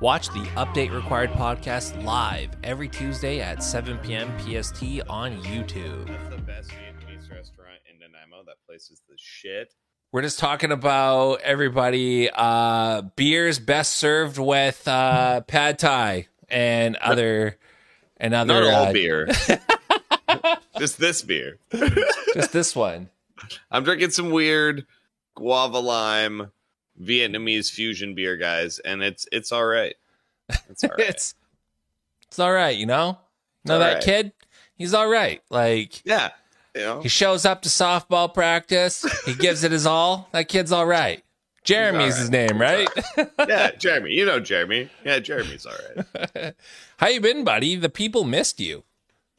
Watch the Update Required podcast live every Tuesday at 7 p.m. PST on YouTube. That's the best Vietnamese restaurant in Nanaimo. That place is the shit. We're just talking about everybody uh beers best served with uh pad thai and other and other Not all uh, beer. Just this beer. just this one. I'm drinking some weird guava lime Vietnamese fusion beer, guys, and it's it's all right. It's all right. It's it's all right, you know? Know all that right. kid? He's all right. Like yeah, you know. he shows up to softball practice, he gives it his all. That kid's all right. Jeremy's his name, right? yeah, Jeremy. You know Jeremy. Yeah, Jeremy's all right. How you been, buddy? The people missed you.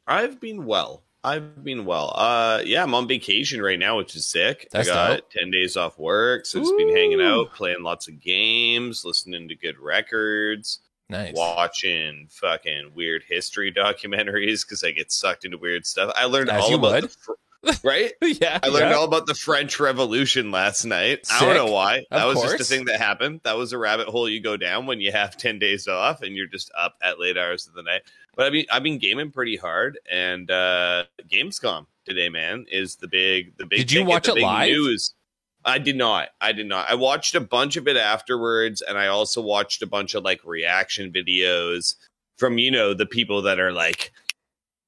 I've been well. I've been well. Uh yeah, I'm on vacation right now, which is sick. That's I got dope. 10 days off work, so just been hanging out, playing lots of games, listening to good records. Nice. watching fucking weird history documentaries because I get sucked into weird stuff. I learned As all about the fr- right. yeah. I learned yeah. all about the French Revolution last night. I don't know why. That Of was just a thing that happened. That was a rabbit hole you go down when you have ten days off and you're just up at late hours of the night. But I mean, I've been gaming pretty hard, and uh Gamescom today, man, is the big the big. Did you watch it live? News. I did not. I did not. I watched a bunch of it afterwards, and I also watched a bunch of like reaction videos from you know the people that are like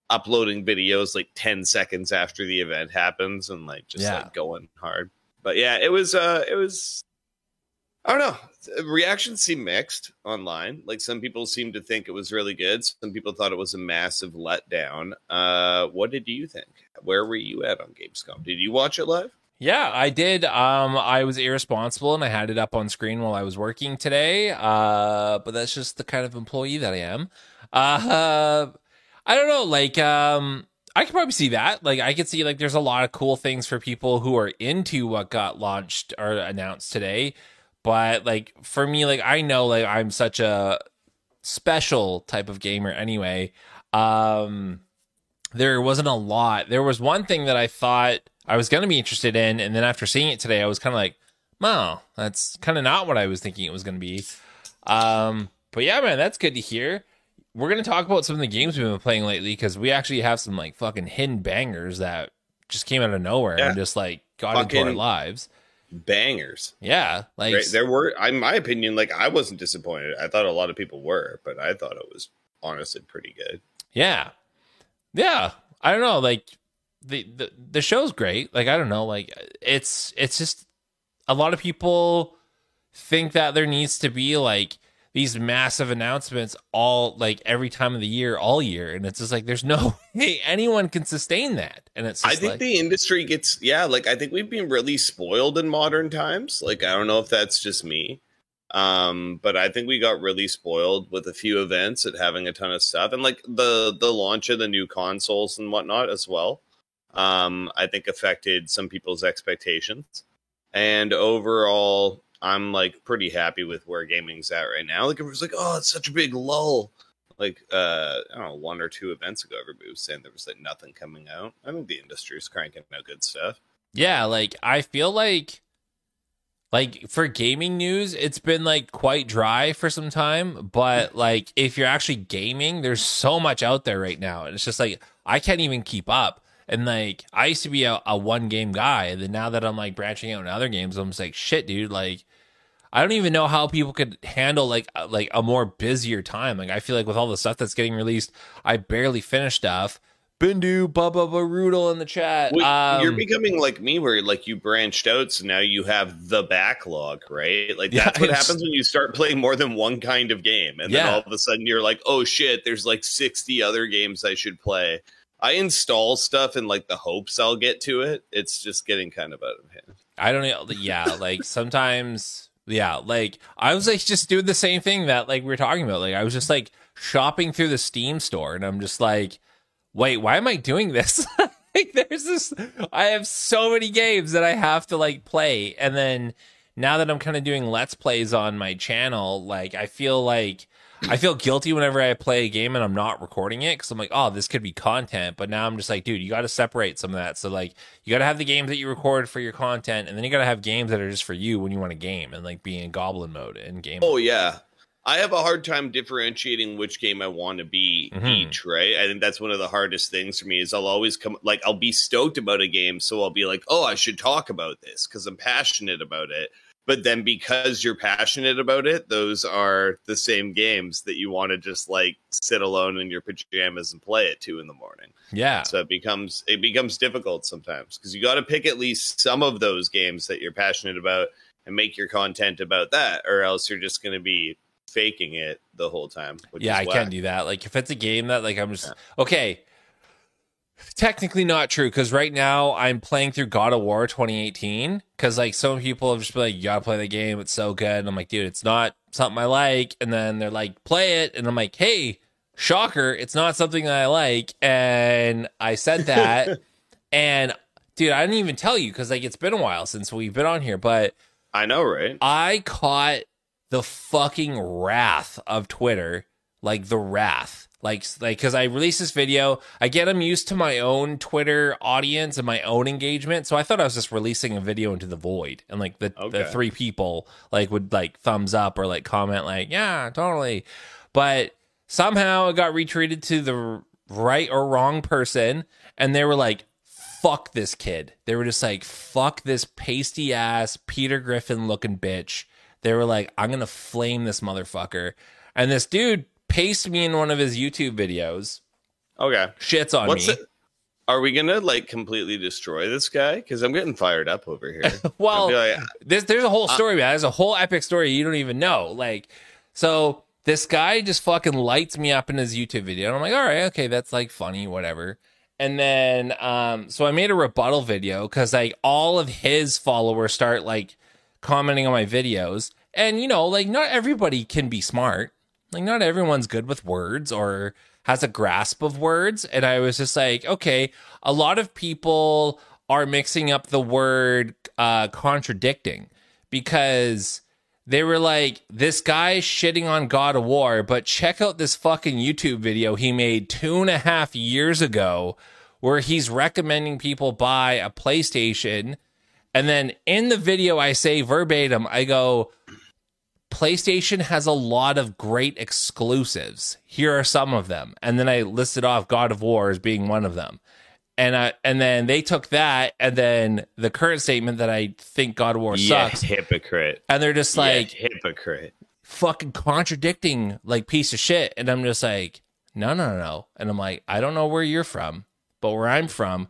uploading videos like 10 seconds after the event happens and like just Yeah. like going hard but yeah it was uh it was i don't know reactions seem mixed online like some people seem to think it was really good some people thought it was a massive letdown uh what did you think where were you at on gamescom did you watch it live Yeah, I did. Um, I was irresponsible and I had it up on screen while I was working today. Uh, but that's just the kind of employee that I am. Uh, I don't know. Like, um, I could probably see that. Like, I could see like there's a lot of cool things for people who are into what got launched or announced today. But like for me, like I know like I'm such a special type of gamer anyway. Um, there wasn't a lot. There was one thing that I thought I was going to be interested in, and then after seeing it today, I was kind of like, "Wow, that's kind of not what I was thinking it was going to be." Um, but yeah, man, that's good to hear. We're going to talk about some of the games we've been playing lately because we actually have some like fucking hidden bangers that just came out of nowhere Yeah. and just like got into our lives. Bangers Yeah, like right there were in my opinion like i wasn't disappointed i thought a lot of people were but i thought it was honestly pretty good Yeah. Yeah. I don't know, like the, the the show's great. Like I don't know, like it's it's just a lot of people think that there needs to be like these massive announcements all like every time of the year all year and it's just like there's no way anyone can sustain that and it's I think like, the industry gets yeah, like I think we've been really spoiled in modern times. Like I don't know if that's just me. Um, but I think we got really spoiled with a few events and having a ton of stuff and like the the launch of the new consoles and whatnot as well. Um, I think affected some people's expectations. And overall, I'm like pretty happy with where gaming's at right now. Like everyone's like, oh, it's such a big lull like uh I don't know one or two events ago everybody was saying there was like nothing coming out. I think the industry is cranking out good stuff. Yeah, like I feel like like for gaming news, it's been like quite dry for some time, but like if you're actually gaming, there's so much out there right now. And it's just like I can't even keep up. And like I used to be a, a one game guy, and then now that I'm like branching out in other games, I'm just like shit, dude, like I don't even know how people could handle like a- like a more busier time. Like I feel like with all the stuff that's getting released, I barely finish stuff. Bindu, Bubba Barudal in the chat. Well, um, you're becoming like me where like you branched out so now you have the backlog, right? Like Yeah, that's what happens when you start playing more than one kind of game. And Yeah. then all of a sudden you're like, "Oh shit, there's like 60 other games I should play." I install stuff in like the hopes I'll get to it. It's just getting kind of out of hand. I don't know. Yeah, like sometimes, yeah, like I was like just doing the same thing that like we were talking about. Like I was just like shopping through the Steam store, and I'm just like, wait, why am I doing this? like there's this. I have so many games that I have to like play, and then now that I'm kind of doing let's plays on my channel, like I feel like. I feel guilty whenever I play a game and I'm not recording it because I'm like, oh, this could be content. But now I'm just like, dude, you got to separate some of that. So like, you got to have the games that you record for your content, and then you got to have games that are just for you when you want to game and like be in goblin mode and game. Oh yeah. I have a hard time differentiating which game I want to be Mhm. each, right? I think that's one of the hardest things for me is I'll always come like I'll be stoked about a game, so I'll be like, "Oh, I should talk about this because I'm passionate about it." But then because you're passionate about it, those are the same games that you want to just like sit alone in your pajamas and play at two in the morning. Yeah. So it becomes it becomes difficult sometimes because you got to pick at least some of those games that you're passionate about and make your content about that, or else you're just going to be faking it the whole time. Which yeah, I whack. can't do that. Like if it's a game that like I'm just okay. Technically not true because right now I'm playing through God of War 2018 because like some people have just been like, you gotta play the game, it's so good. And I'm like, dude, it's not something I like. And then they're like, play it, and I'm like, hey, shocker, it's not something that I like. And I said that, and dude, I didn't even tell you because like it's been a while since we've been on here, but I know, right? I caught the fucking wrath of Twitter, like the wrath, like like because I release this video, I get them used to my own Twitter audience and my own engagement, so I thought I was just releasing a video into the void, and like the the three people like would like thumbs up or like comment like yeah totally, but somehow it got retweeted to the right or wrong person, and they were like fuck this kid. They were just like, fuck this pasty ass Peter Griffin looking bitch. They were like, I'm gonna flame this motherfucker. And this dude pasted me in one of his YouTube videos, Okay. shits on What's me. it? Are we gonna like completely destroy this guy? Because I'm getting fired up over here. Well, like- There's there's a whole story, man. There's a whole epic story you don't even know. Like, so this guy just fucking lights me up in his YouTube video, and I'm like, all right, okay, that's like funny, whatever. And then, um, so I made a rebuttal video because like all of his followers start like commenting on my videos, and you know, like not everybody can be smart. Like not everyone's good with words or has a grasp of words. And I was just like, okay, a lot of people are mixing up the word uh, contradicting because they were like, this guy shitting on God of War, but check out this fucking YouTube video he made two and a half years ago where he's recommending people buy a PlayStation. And then in the video, I say verbatim, I go, PlayStation has a lot of great exclusives. Here are some of them. And then I listed off God of War as being one of them. And I and then they took that and then the current statement that I think God of War yeah, sucks. hypocrite. And they're just like yeah, hypocrite. fucking contradicting like piece of shit. And I'm just like, no, no, no, no. And I'm like, I don't know where you're from, but where I'm from,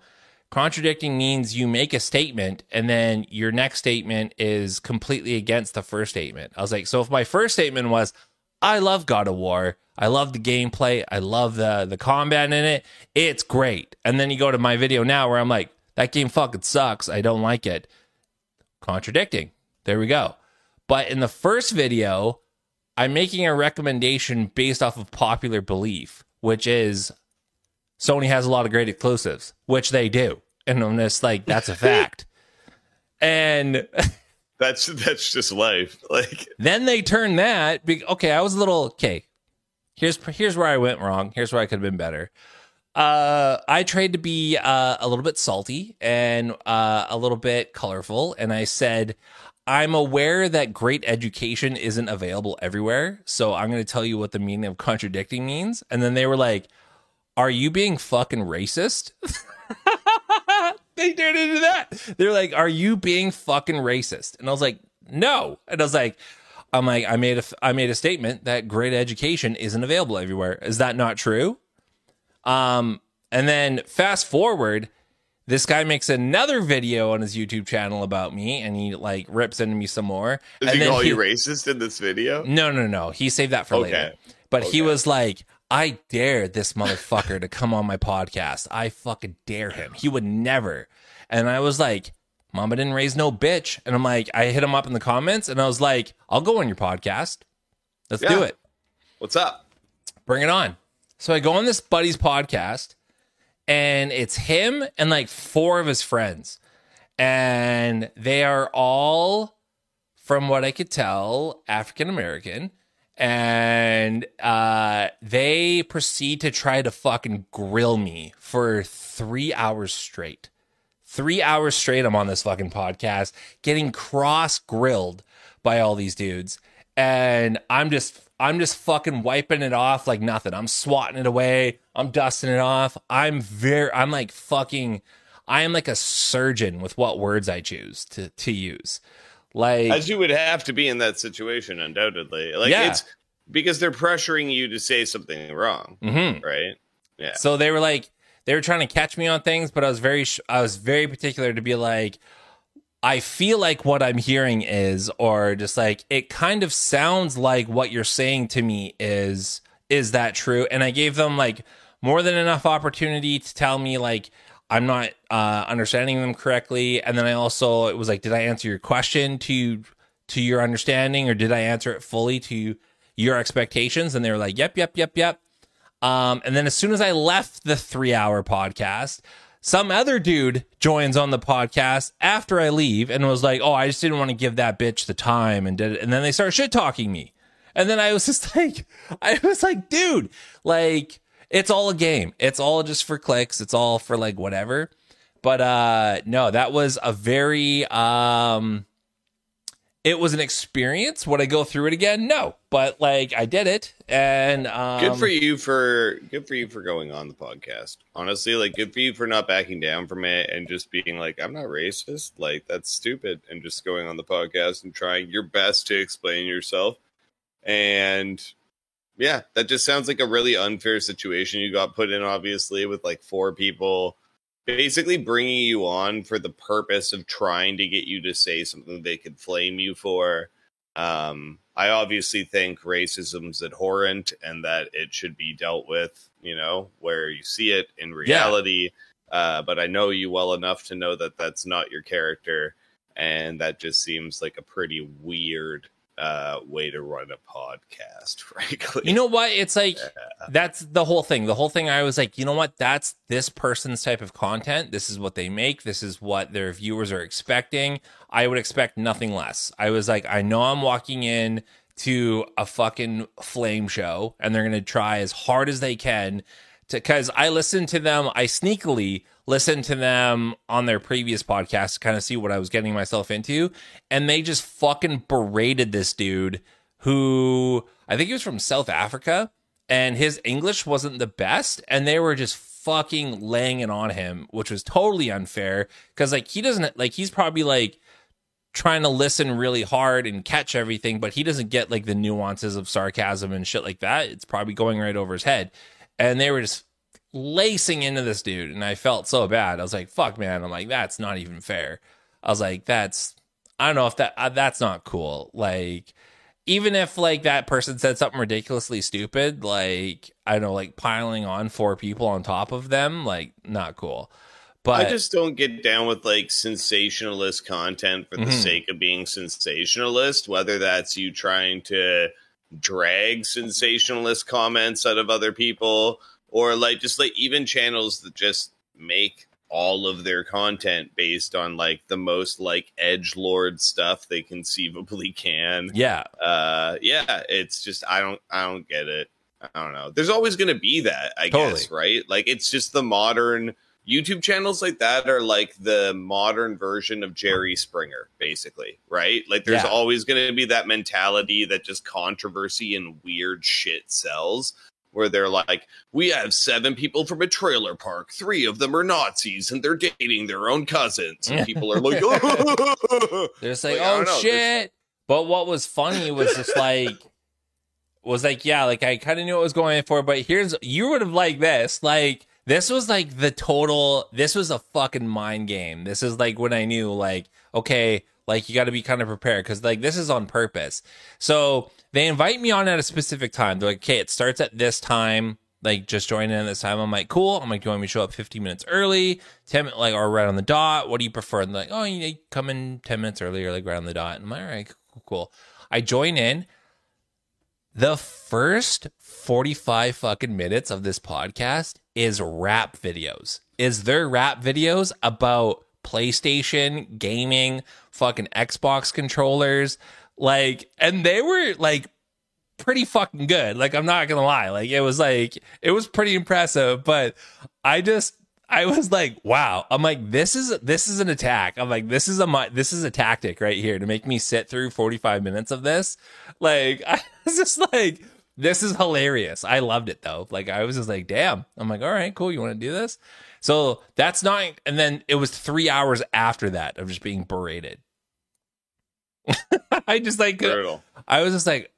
contradicting means you make a statement and then your next statement is completely against the first statement. I was like, so if my first statement was, I love God of War, I love the gameplay, I love the the combat in it, it's great. And then you go to my video now where I'm like, that game fucking sucks, I don't like it. Contradicting. There we go. But in the first video, I'm making a recommendation based off of popular belief, which is Sony has a lot of great exclusives, which they do. And I'm just like, that's a fact. and That's that's just life. Like then they turn that. Be, okay, I was a little okay. Here's here's where I went wrong. Here's where I could have been better. Uh, I tried to be uh, a little bit salty and uh, a little bit colorful, and I said, "I'm aware that great education isn't available everywhere, so I'm going to tell you what the meaning of contradicting means." And then they were like, "Are you being fucking racist?" they turned into that. They're like, "Are you being fucking racist?" And I was like, "No." And I was like, "I'm like, I made a, I made a statement that great education isn't available everywhere. Is that not true?" Um, and then fast forward, this guy makes another video on his YouTube channel about me, and he like rips into me some more. does and he call you racist in this video? no, no, no. He saved that for Okay. later. But he was like, I dare this motherfucker to come on my podcast. I fucking dare him. He would never. And I was like, Mama didn't raise no bitch. And I'm like, I hit him up in the comments and I was like, I'll go on your podcast. Let's do it. What's up? Bring it on. So I go on this buddy's podcast and it's him and like four of his friends. And they are all, from what I could tell, African American. And uh, they proceed to try to fucking grill me for three hours straight. Three hours straight, I'm on this fucking podcast, getting cross grilled by all these dudes. And I'm just, I'm just fucking wiping it off like nothing. I'm swatting it away. I'm dusting it off. I'm very, I'm like fucking, I am like a surgeon with what words I choose to, to use. Like, as you would have to be in that situation, undoubtedly. Like, Yeah. it's because they're pressuring you to say something wrong, mhm. right? Yeah. So they were like, they were trying to catch me on things, but I was very, sh- I was very particular to be like, I feel like what I'm hearing is, or just like it kind of sounds like what you're saying to me is, is that true? And I gave them like more than enough opportunity to tell me like I'm not uh, understanding them correctly, and then I also it was like, did I answer your question to to your understanding, or did I answer it fully to your expectations? And they were like, yep, yep, yep, yep. Um, and then as soon as I left the three hour podcast, some other dude joins on the podcast after I leave and was like, "Oh, I just didn't want to give that bitch the time," and did it. And then they start shit talking me, and then I was just like, I was like, dude, like it's all a game. It's all just for clicks. It's all for like whatever. But uh no, that was a very um it was an experience. Would I go through it again? No, but like I did it, and um, good for you for good for you for going on the podcast. Honestly, like good for you for not backing down from it and just being like, I'm not racist. Like that's stupid, and just going on the podcast and trying your best to explain yourself. And yeah, that just sounds like a really unfair situation you got put in. Obviously, with like four people basically bringing you on for the purpose of trying to get you to say something they could flame you for. Um, I obviously think racism's abhorrent and that it should be dealt with, you know, where you see it in reality. Uh, but I know you well enough to know that that's not your character. And that just seems like a pretty weird uh, way to run a podcast, frankly. You know what? It's like that's the whole thing. The whole thing I was like, you know what? That's this person's type of content. This is what they make. This is what their viewers are expecting. I would expect nothing less. I was like, I know I'm walking in to a fucking flame show and they're going to try as hard as they can cuz I listened to them, I sneakily listened to them on their previous podcast to kind of see what I was getting myself into. And they just fucking berated this dude who I think he was from South Africa and his English wasn't the best and they were just fucking laying it on him which was totally unfair. Cuz like he doesn't like he's probably like trying to listen really hard and catch everything but he doesn't get like the nuances of sarcasm and shit like that. It's probably going right over his head and they were just lacing into this dude and I felt so bad. I was like, fuck man, I'm like that's not even fair. I was like that's I don't know if that uh, that's not cool. Like even if like that person said something ridiculously stupid, like I don't know, like piling on four people on top of them, like not cool. But I just don't get down with like sensationalist content for the Mhm. sake of being sensationalist, whether that's you trying to drag sensationalist comments out of other people or like just like even channels that just make all of their content based on like the most like edge lord stuff they conceivably can. Yeah, uh yeah it's just i don't i don't get it. I don't know. There's always gonna be that i Totally. guess right? Like it's just the modern youtube channels like that are like the modern version of jerry springer basically right like there's Yeah. always gonna be that mentality that just controversy and weird shit sells where they're like, we have seven people from a trailer park. Three of them are Nazis and they're dating their own cousins. And people are like, oh, they're just like, Like, oh know, shit. But what was funny was just like was like, yeah, like I kind of knew what was going for, but here's you would have liked this. Like this was like the total this was a fucking mind game. This is like when I knew like, okay, like you got to be kind of prepared cuz like this is on purpose. So, they invite me on at a specific time. They're like, "Okay, it starts at this time." Like just join in at this time. I'm like, cool. I'm like, do you want me to show up 15 minutes early, 10 like or right on the dot? What do you prefer? And like, oh, you come in 10 minutes early or like right on the dot. And I'm like, all right, cool, cool. I join in. The first 45 fucking minutes of this podcast is rap videos. Is there rap videos about PlayStation, gaming, fucking Xbox controllers? Like, and they were like pretty fucking good. Like, I'm not gonna lie. Like, it was like, it was pretty impressive, but I just, I was like, wow. I'm like, this is this is an attack. I'm like, this is a this is a tactic right here to make me sit through 45 minutes of this. Like, I was just like, this is hilarious. I loved it though. Like I was just like, damn. I'm like, all right, cool. You want to do this? So that's not. And then it was three hours after that of just being berated. I just like Brutal. I was just like,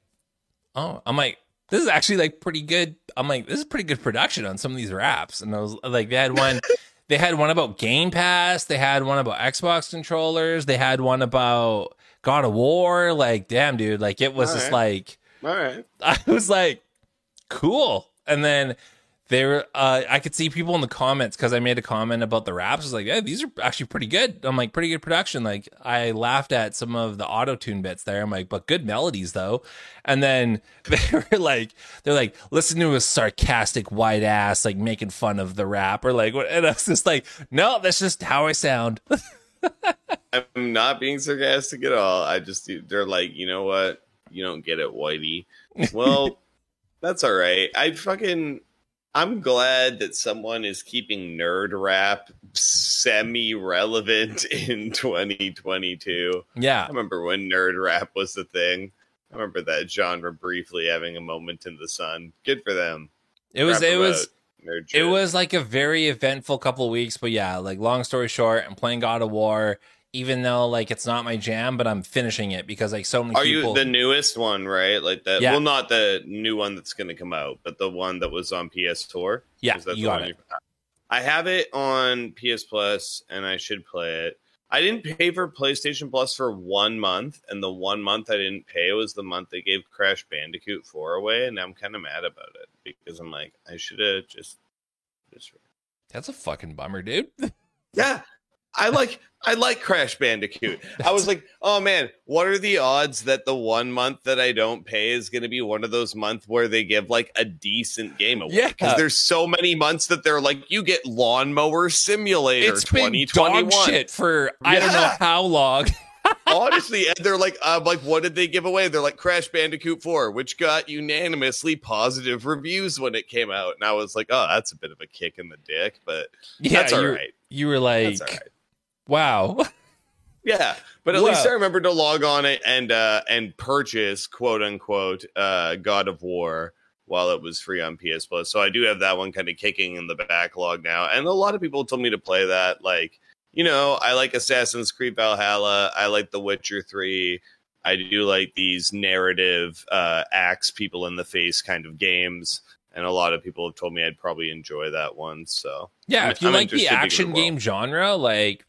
oh, I'm like, this is actually like pretty good. I'm like, this is pretty good production on some of these raps. And I was like, they had one, they had one about Game Pass, they had one about Xbox controllers, they had one about God of War. Like, damn, dude, like it was All just right. like All right. I was like, cool. And then there, uh, I could see people in the comments because I made a comment about the raps. I was like, yeah, these are actually pretty good. I'm like, pretty good production. Like, I laughed at some of the auto tune bits there. I'm like, but good melodies though. And then they were like, they're like, listen to a sarcastic white ass like making fun of the rap or like, what? And I was just like, no, that's just how I sound. I'm not being sarcastic at all. I just they're like, you know what? You don't get it, Whitey. Well, that's all right. I fucking I'm glad that someone is keeping nerd rap semi relevant in 2022. Yeah. I remember when nerd rap was the thing. I remember that genre briefly having a moment in the sun. Good for them. It was, Rap it was, It was like a very eventful couple of weeks, but yeah, like long story short, I'm playing God of War, even though like it's not my jam, but I'm finishing it because like so many Are people. you the newest one, right? Like that. Yeah. Well, not the new one that's going to come out, but the one that was on PS4. yeah, Is that you got it. you- I have it on PS Plus, and I should play it. I didn't pay for PlayStation Plus for one month, and the one month I didn't pay was the month they gave Crash Bandicoot 4 away, and I'm kind of mad about it because I'm like, I should have just, just. That's a fucking bummer, dude. Yeah, I like I like Crash Bandicoot. I was like, oh man, what are the odds that the one month that I don't pay is going to be one of those months where they give like a decent game away? Yeah. because there's so many months that they're like, you get Lawnmower Simulator it's been 2021. dog shit for I don't know how long. Honestly, and they're like, I'm like, what did they give away? They're like Crash Bandicoot 4, which got unanimously positive reviews when it came out, and I was like, oh, that's a bit of a kick in the dick, but yeah, that's all you, you were like, right. Wow. Yeah, but at Wow. least I remember to log on it and uh and purchase quote unquote uh God of War while it was free on PS Plus. So I do have that one kind of kicking in the backlog now. And a lot of people told me to play that. Like, you know, I like Assassin's Creed Valhalla. I like The Witcher 3. I do like these narrative uh axe people in the face kind of games. And a lot of people have told me I'd probably enjoy that one. So Yeah, I'm- if you I'm like the interested to give it a action game genre, like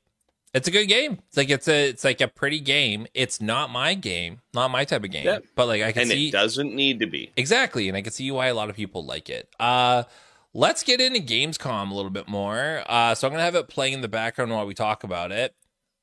it's a good game. It's like it's a it's like a pretty game. It's not my game, not my type of game. Yeah. But like I can and see it doesn't need to be. Exactly, and I can see why a lot of people like it. Uh let's get into Gamescom a little bit more. Uh so I'm gonna have it playing in the background while we talk about it.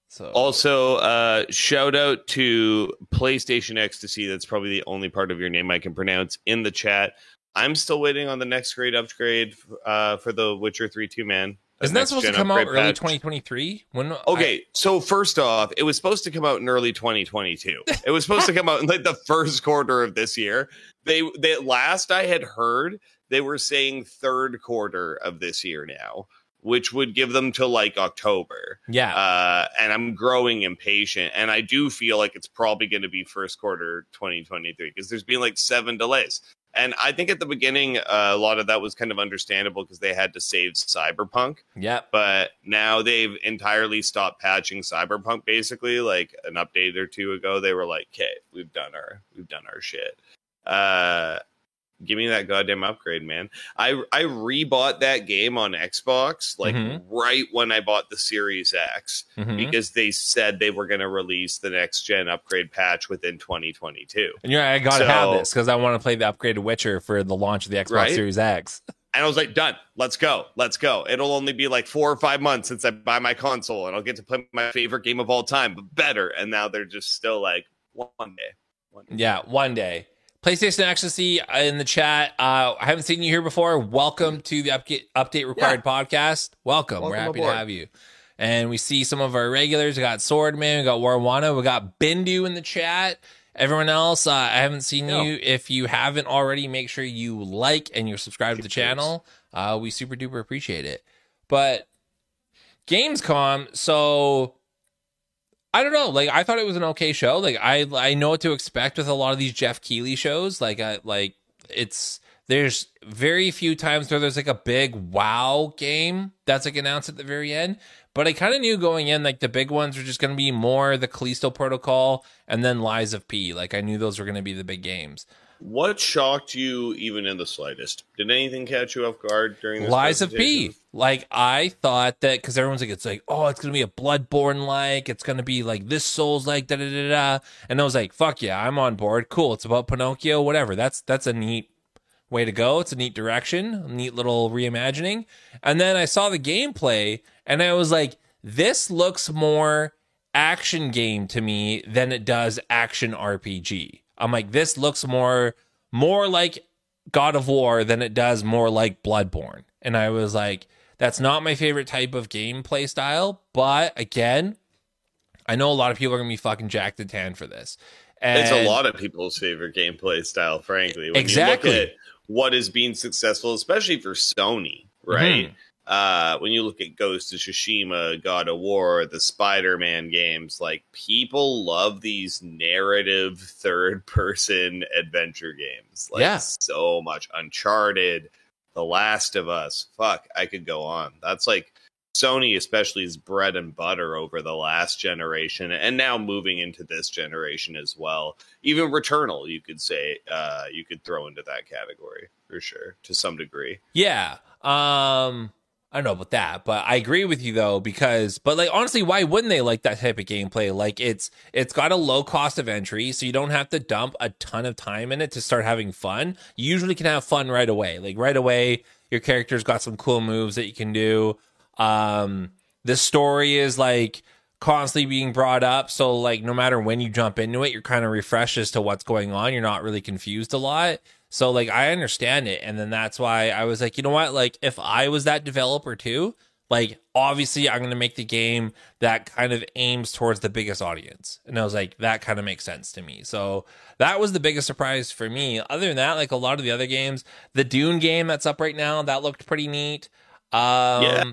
So Also, uh, shout out to PlayStation Ecstasy. That's probably the only part of your name I can pronounce in the chat. I'm still waiting on the next grade upgrade uh, for the Witcher 3 2 man. Isn't that supposed to come out early 2023? When Okay, so first off, it was supposed to come out in early 2022. It was supposed to come out in like the first quarter of this year. They, they last I had heard, they were saying third quarter of this year now, which would give them to like October. Yeah, uh, and I'm growing impatient. And I do feel like it's probably going to be first quarter 2023 because there's been like seven delays. And I think at the beginning, uh, a lot of that was kind of understandable because they had to save Cyberpunk. yeah. But now they've entirely stopped patching Cyberpunk. Basically, like an update or two ago, they were like, "Okay, we've done our we've done our shit." Uh, give me that goddamn upgrade, man. I I rebought that game on Xbox like Mhm. right when I bought the Series X Mhm. because they said they were going to release the next gen upgrade patch within 2022. And you're like, I gotta have this because I want to play the upgraded Witcher for the launch of the Xbox Right? Series X. And I was like, done. Let's go. Let's go. It'll only be like four or five months since I buy my console and I'll get to play my favorite game of all time, but better. And now they're just still like, one day. One day. Yeah, one day. PlayStation Ecstasy uh, in the chat. Uh, I haven't seen you here before. Welcome to the update, update required podcast. Welcome. We're happy aboard. to have you. And we see some of our regulars. We got Swordman, we got Warwana, we got Bindu in the chat. Everyone else, uh, I haven't seen No. you. If you haven't already, make sure you like and you're subscribed to the channel. Uh, we super duper appreciate it. But Gamescom, so I don't know. Like I thought it was an okay show. Like I I know what to expect with a lot of these Geoff Keighley shows. Like I like it's there's very few times where there's like a big wow game that's like announced at the very end. But I kind of knew going in like the big ones were just going to be more the Callisto Protocol and then Lies of P. Like I knew those were going to be the big games. What shocked you even in the slightest? Did anything catch you off guard during this Lies of P? Like I thought that because everyone's like it's like oh it's gonna be a Bloodborne like it's gonna be like this Souls like da da da da. And I was like fuck yeah I'm on board. Cool it's about Pinocchio whatever. That's that's a neat way to go. It's a neat direction a neat little reimagining. And then I saw the gameplay and I was like this looks more action game to me than it does action RPG I'm like, this looks more more like God of War than it does more like Bloodborne. And I was like, that's not my favorite type of gameplay style. But again, I know a lot of people are gonna be fucking jacked and tan for this. And it's a lot of people's favorite gameplay style, frankly. When exactly. You look at what is being successful, especially for Sony, right? Mm-hmm uh, when you look at Ghost of Tsushima, God of War, the Spider Man games, like people love these narrative third person adventure games. Like yeah. so much. Uncharted, The Last of Us. Fuck, I could go on. That's like Sony, especially, is bread and butter over the last generation and now moving into this generation as well. Even Returnal, you could say, uh, you could throw into that category for sure to some degree. Yeah. Um, I don't know about that, but I agree with you though because but like honestly, why wouldn't they like that type of gameplay? Like it's it's got a low cost of entry, so you don't have to dump a ton of time in it to start having fun. You usually can have fun right away. Like right away, your character's got some cool moves that you can do. Um the story is like constantly being brought up, so like no matter when you jump into it, you're kind of refreshed as to what's going on. You're not really confused a lot. So like I understand it, and then that's why I was like, you know what? Like if I was that developer too, like obviously I'm gonna make the game that kind of aims towards the biggest audience. And I was like, that kind of makes sense to me. So that was the biggest surprise for me. Other than that, like a lot of the other games, the Dune game that's up right now, that looked pretty neat. Um yeah.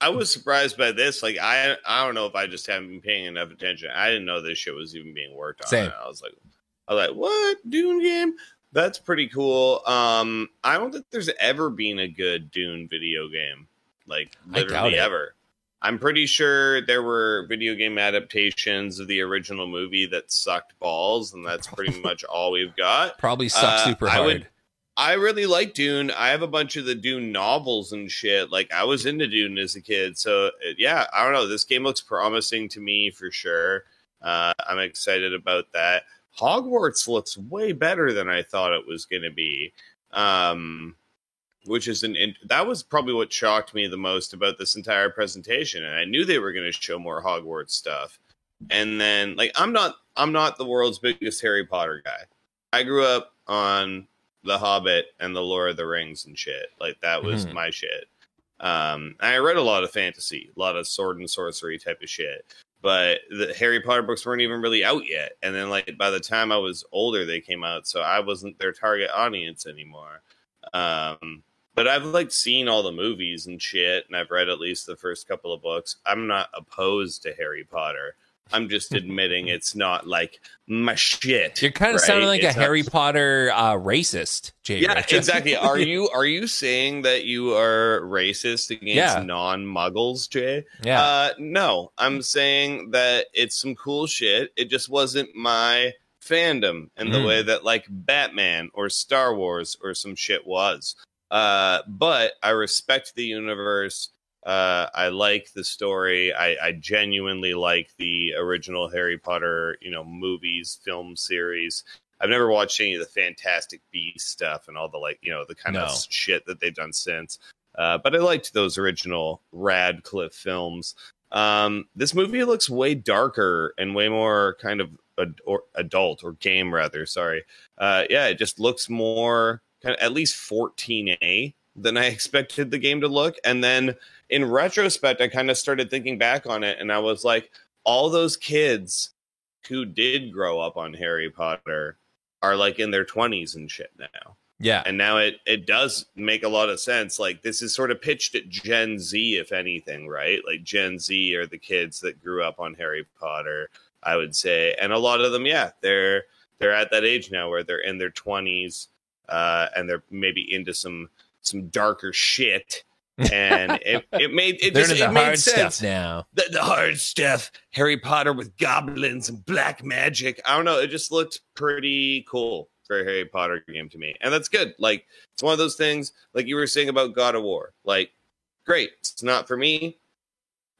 I was surprised by this. Like I I don't know if I just haven't been paying enough attention. I didn't know this shit was even being worked on. Same. I was like I was like, what? Dune game? That's pretty cool. Um, I don't think there's ever been a good Dune video game, like literally ever. I'm pretty sure there were video game adaptations of the original movie that sucked balls, and that's pretty much all we've got. Probably sucked uh, super hard. I, would, I really like Dune. I have a bunch of the Dune novels and shit. Like I was into Dune as a kid, so yeah, I don't know. This game looks promising to me for sure. Uh, I'm excited about that. Hogwarts looks way better than I thought it was going to be. Um, which is an that was probably what shocked me the most about this entire presentation and i knew they were going to show more hogwarts stuff and then like i'm not i'm not the world's biggest harry potter guy i grew up on the hobbit and the lord of the rings and shit like that was mm-hmm. my shit um i read a lot of fantasy a lot of sword and sorcery type of shit but the Harry Potter books weren't even really out yet. And then like by the time I was older, they came out, so I wasn't their target audience anymore. Um, but I've like seen all the movies and shit, and I've read at least the first couple of books. I'm not opposed to Harry Potter. I'm just admitting it's not like my shit. You're kind of right? sounding like it's a not... Harry Potter uh, racist, Jay. Yeah, exactly. Are you are you saying that you are racist against yeah. non-muggles, Jay? Yeah. Uh, no, I'm saying that it's some cool shit. It just wasn't my fandom in mm. the way that like Batman or Star Wars or some shit was. Uh, but I respect the universe uh, I like the story. I, I, genuinely like the original Harry Potter, you know, movies, film series. I've never watched any of the Fantastic Beast stuff and all the like, you know, the kind no. of shit that they've done since. Uh, but I liked those original Radcliffe films. Um, this movie looks way darker and way more kind of ad- or adult or game rather. Sorry. Uh, yeah, it just looks more kind of at least 14A than I expected the game to look. And then in retrospect, I kind of started thinking back on it and I was like, all those kids who did grow up on Harry Potter are like in their 20s and shit now. Yeah. And now it it does make a lot of sense. Like this is sort of pitched at Gen Z if anything, right? Like Gen Z are the kids that grew up on Harry Potter, I would say. And a lot of them, yeah, they're they're at that age now where they're in their 20s uh, and they're maybe into some some darker shit. and it, it made it just it made sense stuff now. the, the hard stuff. Harry potter with goblins and black magic. I don't know. It just looked pretty cool for a harry potter game to me. And that's good. Like it's one of those things like you were saying about god of war. Like great. It's not for me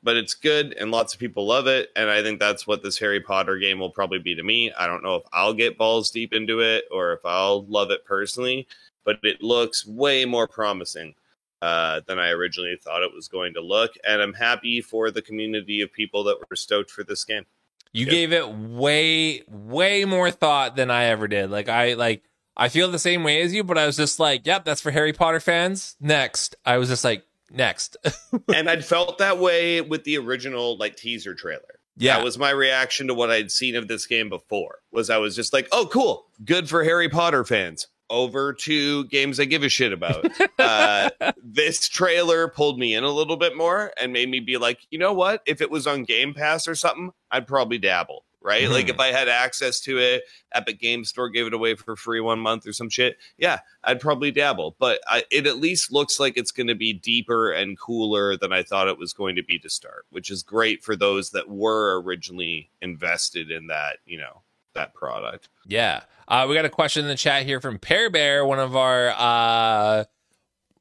but it's good and lots of people love it. And i think that's what this harry potter game will probably be to me. I don't know if i'll get balls deep into it or if i'll love it personally but it looks way more promising uh, than I originally thought it was going to look. And I'm happy for the community of people that were stoked for this game. You Yeah. gave it way, way more thought than I ever did. Like I like I feel the same way as you, but I was just like, yep, that's for Harry Potter fans. Next. I was just like, next. and I'd felt that way with the original like teaser trailer. yeah. That was my reaction to what I'd seen of this game before. Was I was just like, "Oh, cool, good for Harry Potter fans." Over to games I give a shit about. uh, this trailer pulled me in a little bit more and made me be like, you know what? If it was on Game Pass or something, I'd probably dabble. Right? Like Mhm. if I had access to it, Epic Game Store gave it away for free one month or some shit. Yeah, I'd probably dabble. But I, it at least looks like it's going to be deeper and cooler than I thought it was going to be to start, which is great for those that were originally invested in that, you know, that product. Yeah. Uh, we got a question in the chat here from Pear Bear, one of our uh,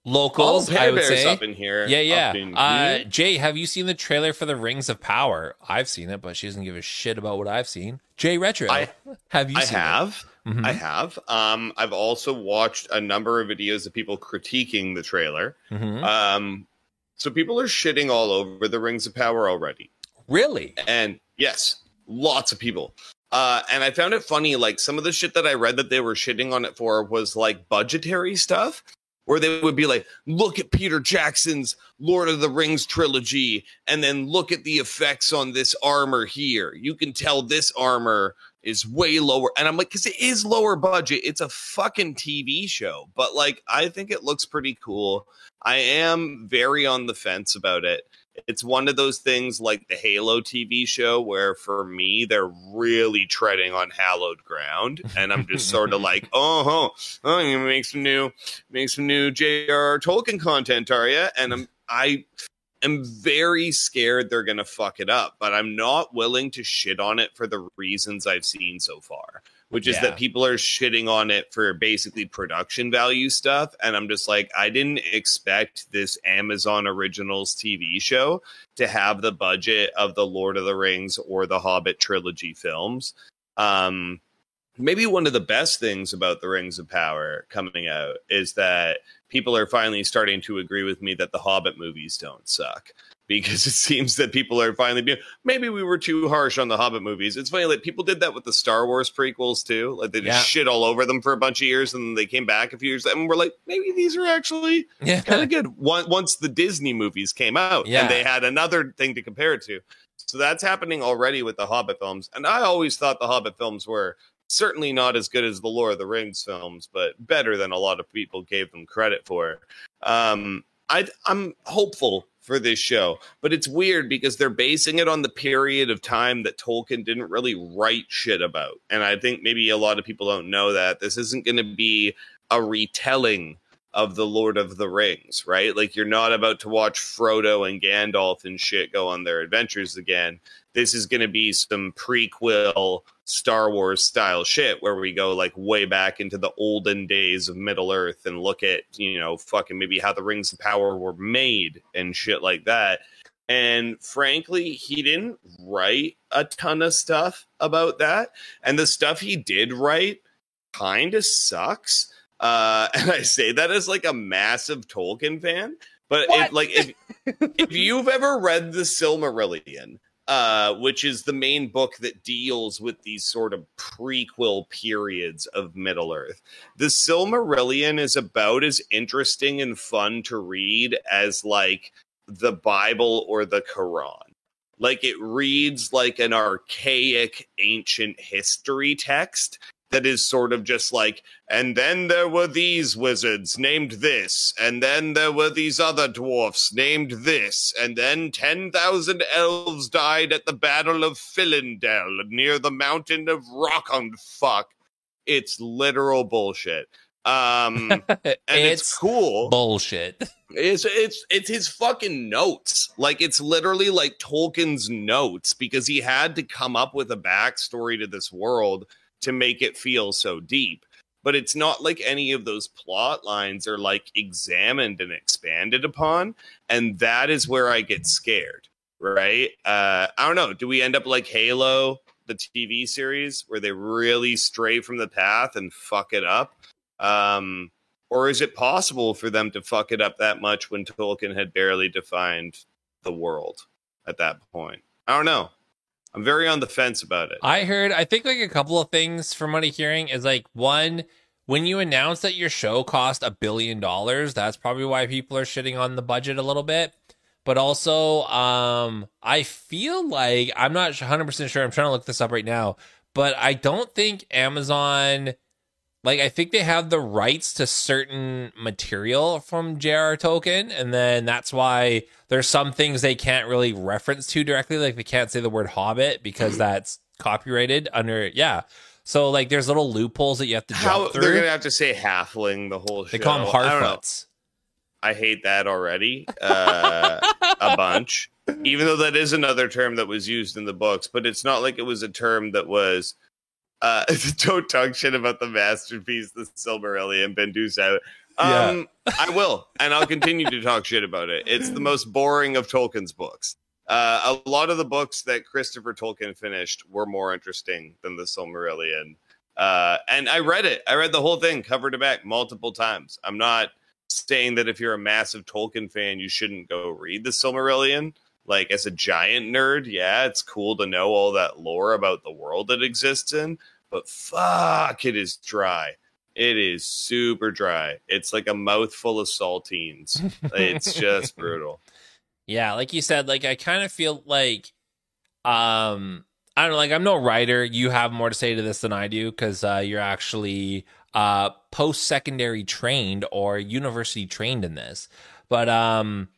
locals, Oh, I Pear would Bear's say. up in here. Yeah, yeah. Up in Uh. Jay, have you seen the trailer for the Rings of Power? I've seen it, but she doesn't give a shit about what I've seen. Jay Retro, I- have you I seen have. Mhm. I have. Um, I've also watched a number of videos of people critiquing the trailer. Mhm. Um, so people are shitting all over the Rings of Power already. really? And yes, lots of people. Uh, and I found it funny, like some of the shit that I read that they were shitting on it for was like budgetary stuff, where they would be like, look at Peter Jackson's Lord of the Rings trilogy, and then look at the effects on this armor here. You can tell this armor is way lower. And I'm like, because it is lower budget. It's a fucking TV show. But like, I think it looks pretty cool. I am very on the fence about it it's one of those things like the Halo TV show where for me they're really treading on hallowed ground. And I'm just sort of like oh huh, oh you make some new make some new J.R.R. Tolkien content are you and I'm I am very scared they're going to fuck it up but I'm not willing to shit on it for the reasons I've seen so far which is Yeah. that people are shitting on it for basically production value stuff. And I'm just like, I didn't expect this Amazon Originals TV show to have the budget of the Lord of the Rings or the Hobbit trilogy films. Um, maybe one of the best things about the Rings of Power coming out is that people are finally starting to agree with me that the Hobbit movies don't suck. Because it seems that people are finally being maybe we were too harsh on the Hobbit movies. It's funny, like people did that with the Star Wars prequels too. Like they just Yeah. shit all over them for a bunch of years, and then they came back a few years, and we're like, maybe these are actually Yeah. kind of good. Once once the Disney movies came out, Yeah. and they had another thing to compare it to. So that's happening already with the Hobbit films, and I always thought the Hobbit films were certainly not as good as the Lord of the Rings films, but better than a lot of people gave them credit for. Um, I, I'm hopeful for this show, but it's weird because they're basing it on the period of time that Tolkien didn't really write shit about. And I think maybe a lot of people don't know that this isn't going to be a retelling of the Lord of the Rings, right? Like you're not about to watch Frodo and Gandalf and shit go on their adventures again. This is going to be some prequel Star Wars style shit where we go like way back into the olden days of Middle Earth and look at, you know, fucking maybe how the Rings of Power were made and shit like that. And frankly, he didn't write a ton of stuff about that. And the stuff he did write kind of sucks. Uh, and I say that as like a massive Tolkien fan. But if, like if if you've ever read the Silmarillion, uh, which is the main book that deals with these sort of prequel periods of Middle Earth, the Silmarillion is about as interesting and fun to read as like the Bible or the Quran. Like it reads like an archaic ancient history text that is sort of just like, and then there were these wizards named this, and then there were these other dwarfs named this, and then 10,000 elves died at the Battle of Philindel near the mountain of Rockund. Fuck. It's literal bullshit. Um, and it's, it's cool. bullshit. It's it's it's his fucking notes. Like it's literally like Tolkien's notes because he had to come up with a backstory to this world to make it feel so deep. But it's not like any of those plot lines are like examined and expanded upon, and that is where I get scared. Right? Uh, I don't know. Do we end up like Halo, the TV series, where they really stray from the path and fuck it up? Um, or is it possible for them to fuck it up that much when Tolkien had barely defined the world at that point? I don't know. I'm very on the fence about it. I heard, I think like a couple of things from what I'm hearing is like one, when you announce that your show cost a billion dollars, that's probably why people are shitting on the budget a little bit. But also, um, I feel like I'm not 100% sure. I'm trying to look this up right now, but I don't think Amazon like I think they have the rights to certain material from J.R. Tolkien, and then that's why there's some things they can't really reference to directly. Like they can't say the word Hobbit because that's copyrighted under yeah. So like there's little loopholes that you have to jump How through. they're gonna have to say halfling the whole show. they call them I. Harfoots. I hate that already uh, a bunch. Even though that is another term that was used in the books, but it's not like it was a term that was. Uh, don't talk shit about the masterpiece, the Silmarillion, Bendusa. Um, I will, and I'll continue to talk shit about it. It's the most boring of Tolkien's books. Uh, a lot of the books that Christopher Tolkien finished were more interesting than the Silmarillion. Uh, and I read it. I read the whole thing cover to back multiple times. I'm not saying that if you're a massive Tolkien fan, you shouldn't go read the Silmarillion. Like as a giant nerd, yeah, it's cool to know all that lore about the world it exists in, but fuck, it is dry. It is super dry. It's like a mouthful of saltines. It's just brutal. Yeah, like you said, like I kind of feel like um I don't know, like I'm no writer. You have more to say to this than I do because uh, you're actually uh post secondary trained or university trained in this. But um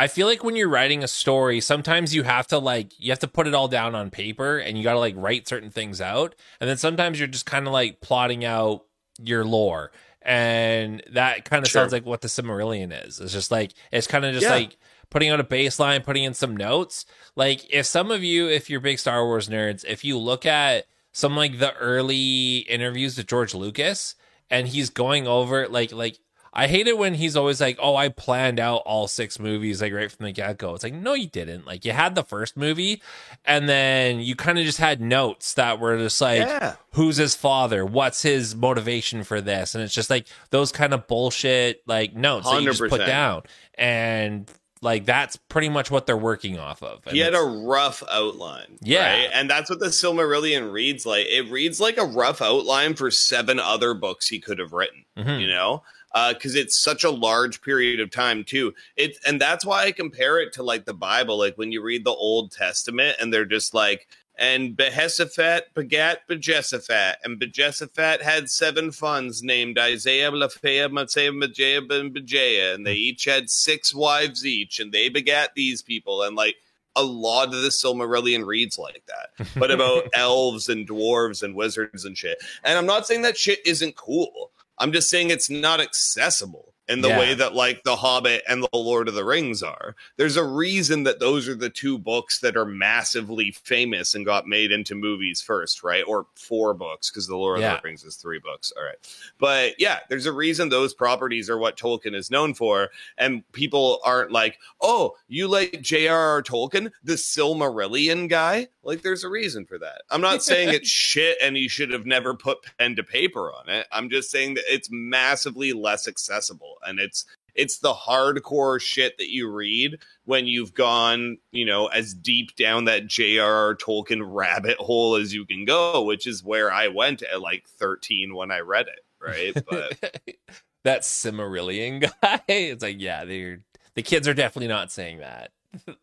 I feel like when you're writing a story, sometimes you have to like you have to put it all down on paper and you got to like write certain things out. And then sometimes you're just kind of like plotting out your lore. And that kind of Sure. sounds like what the Cimmerillion is. It's just like it's kind of just Yeah. like putting out a baseline, putting in some notes. Like if some of you, if you're big Star Wars nerds, if you look at some like the early interviews with George Lucas and he's going over like like I hate it when he's always like, "Oh, I planned out all six movies like right from the get go." It's like, no, you didn't. Like you had the first movie, and then you kind of just had notes that were just like, Yeah. "Who's his father? What's his motivation for this?" And it's just like those kind of bullshit like notes that you just put down, and like that's pretty much what they're working off of. And He had a rough outline. Yeah. right? And that's what the Silmarillion reads like. It reads like a rough outline for seven other books he could have written. Mhm. you know Uh, because it's such a large period of time too it and that's why i compare it to like the bible like when you read the old testament and they're just like and Behesaphat begat Bejesaphat, and Bejesaphat had seven sons named Isaiah, Laphea, Matsea, Majah, and Bejah, and they each had six wives each, and they begat these people, and like a lot of the Silmarillion reads like that, but about elves and dwarves and wizards and shit. And I'm not saying that shit isn't cool. I'm just saying it's not accessible in the Yeah. way that like The Hobbit and The Lord of the Rings are. There's a reason that those are the two books that are massively famous and got made into movies first, right? Or four books because The Lord Yeah. of the Rings is three books. All right. But yeah, there's a reason those properties are what Tolkien is known for and people aren't like, "Oh, you like J.R.R. Tolkien, the Silmarillion guy?" Like there's a reason for that. I'm not saying it's shit and you should have never put pen to paper on it. I'm just saying that it's massively less accessible and it's it's the hardcore shit that you read when you've gone, you know, as deep down that J.R.R. Tolkien rabbit hole as you can go, which is where I went at like 13 when I read it, right? But that Cimmerillion guy. It's like, yeah, they're the kids are definitely not saying that.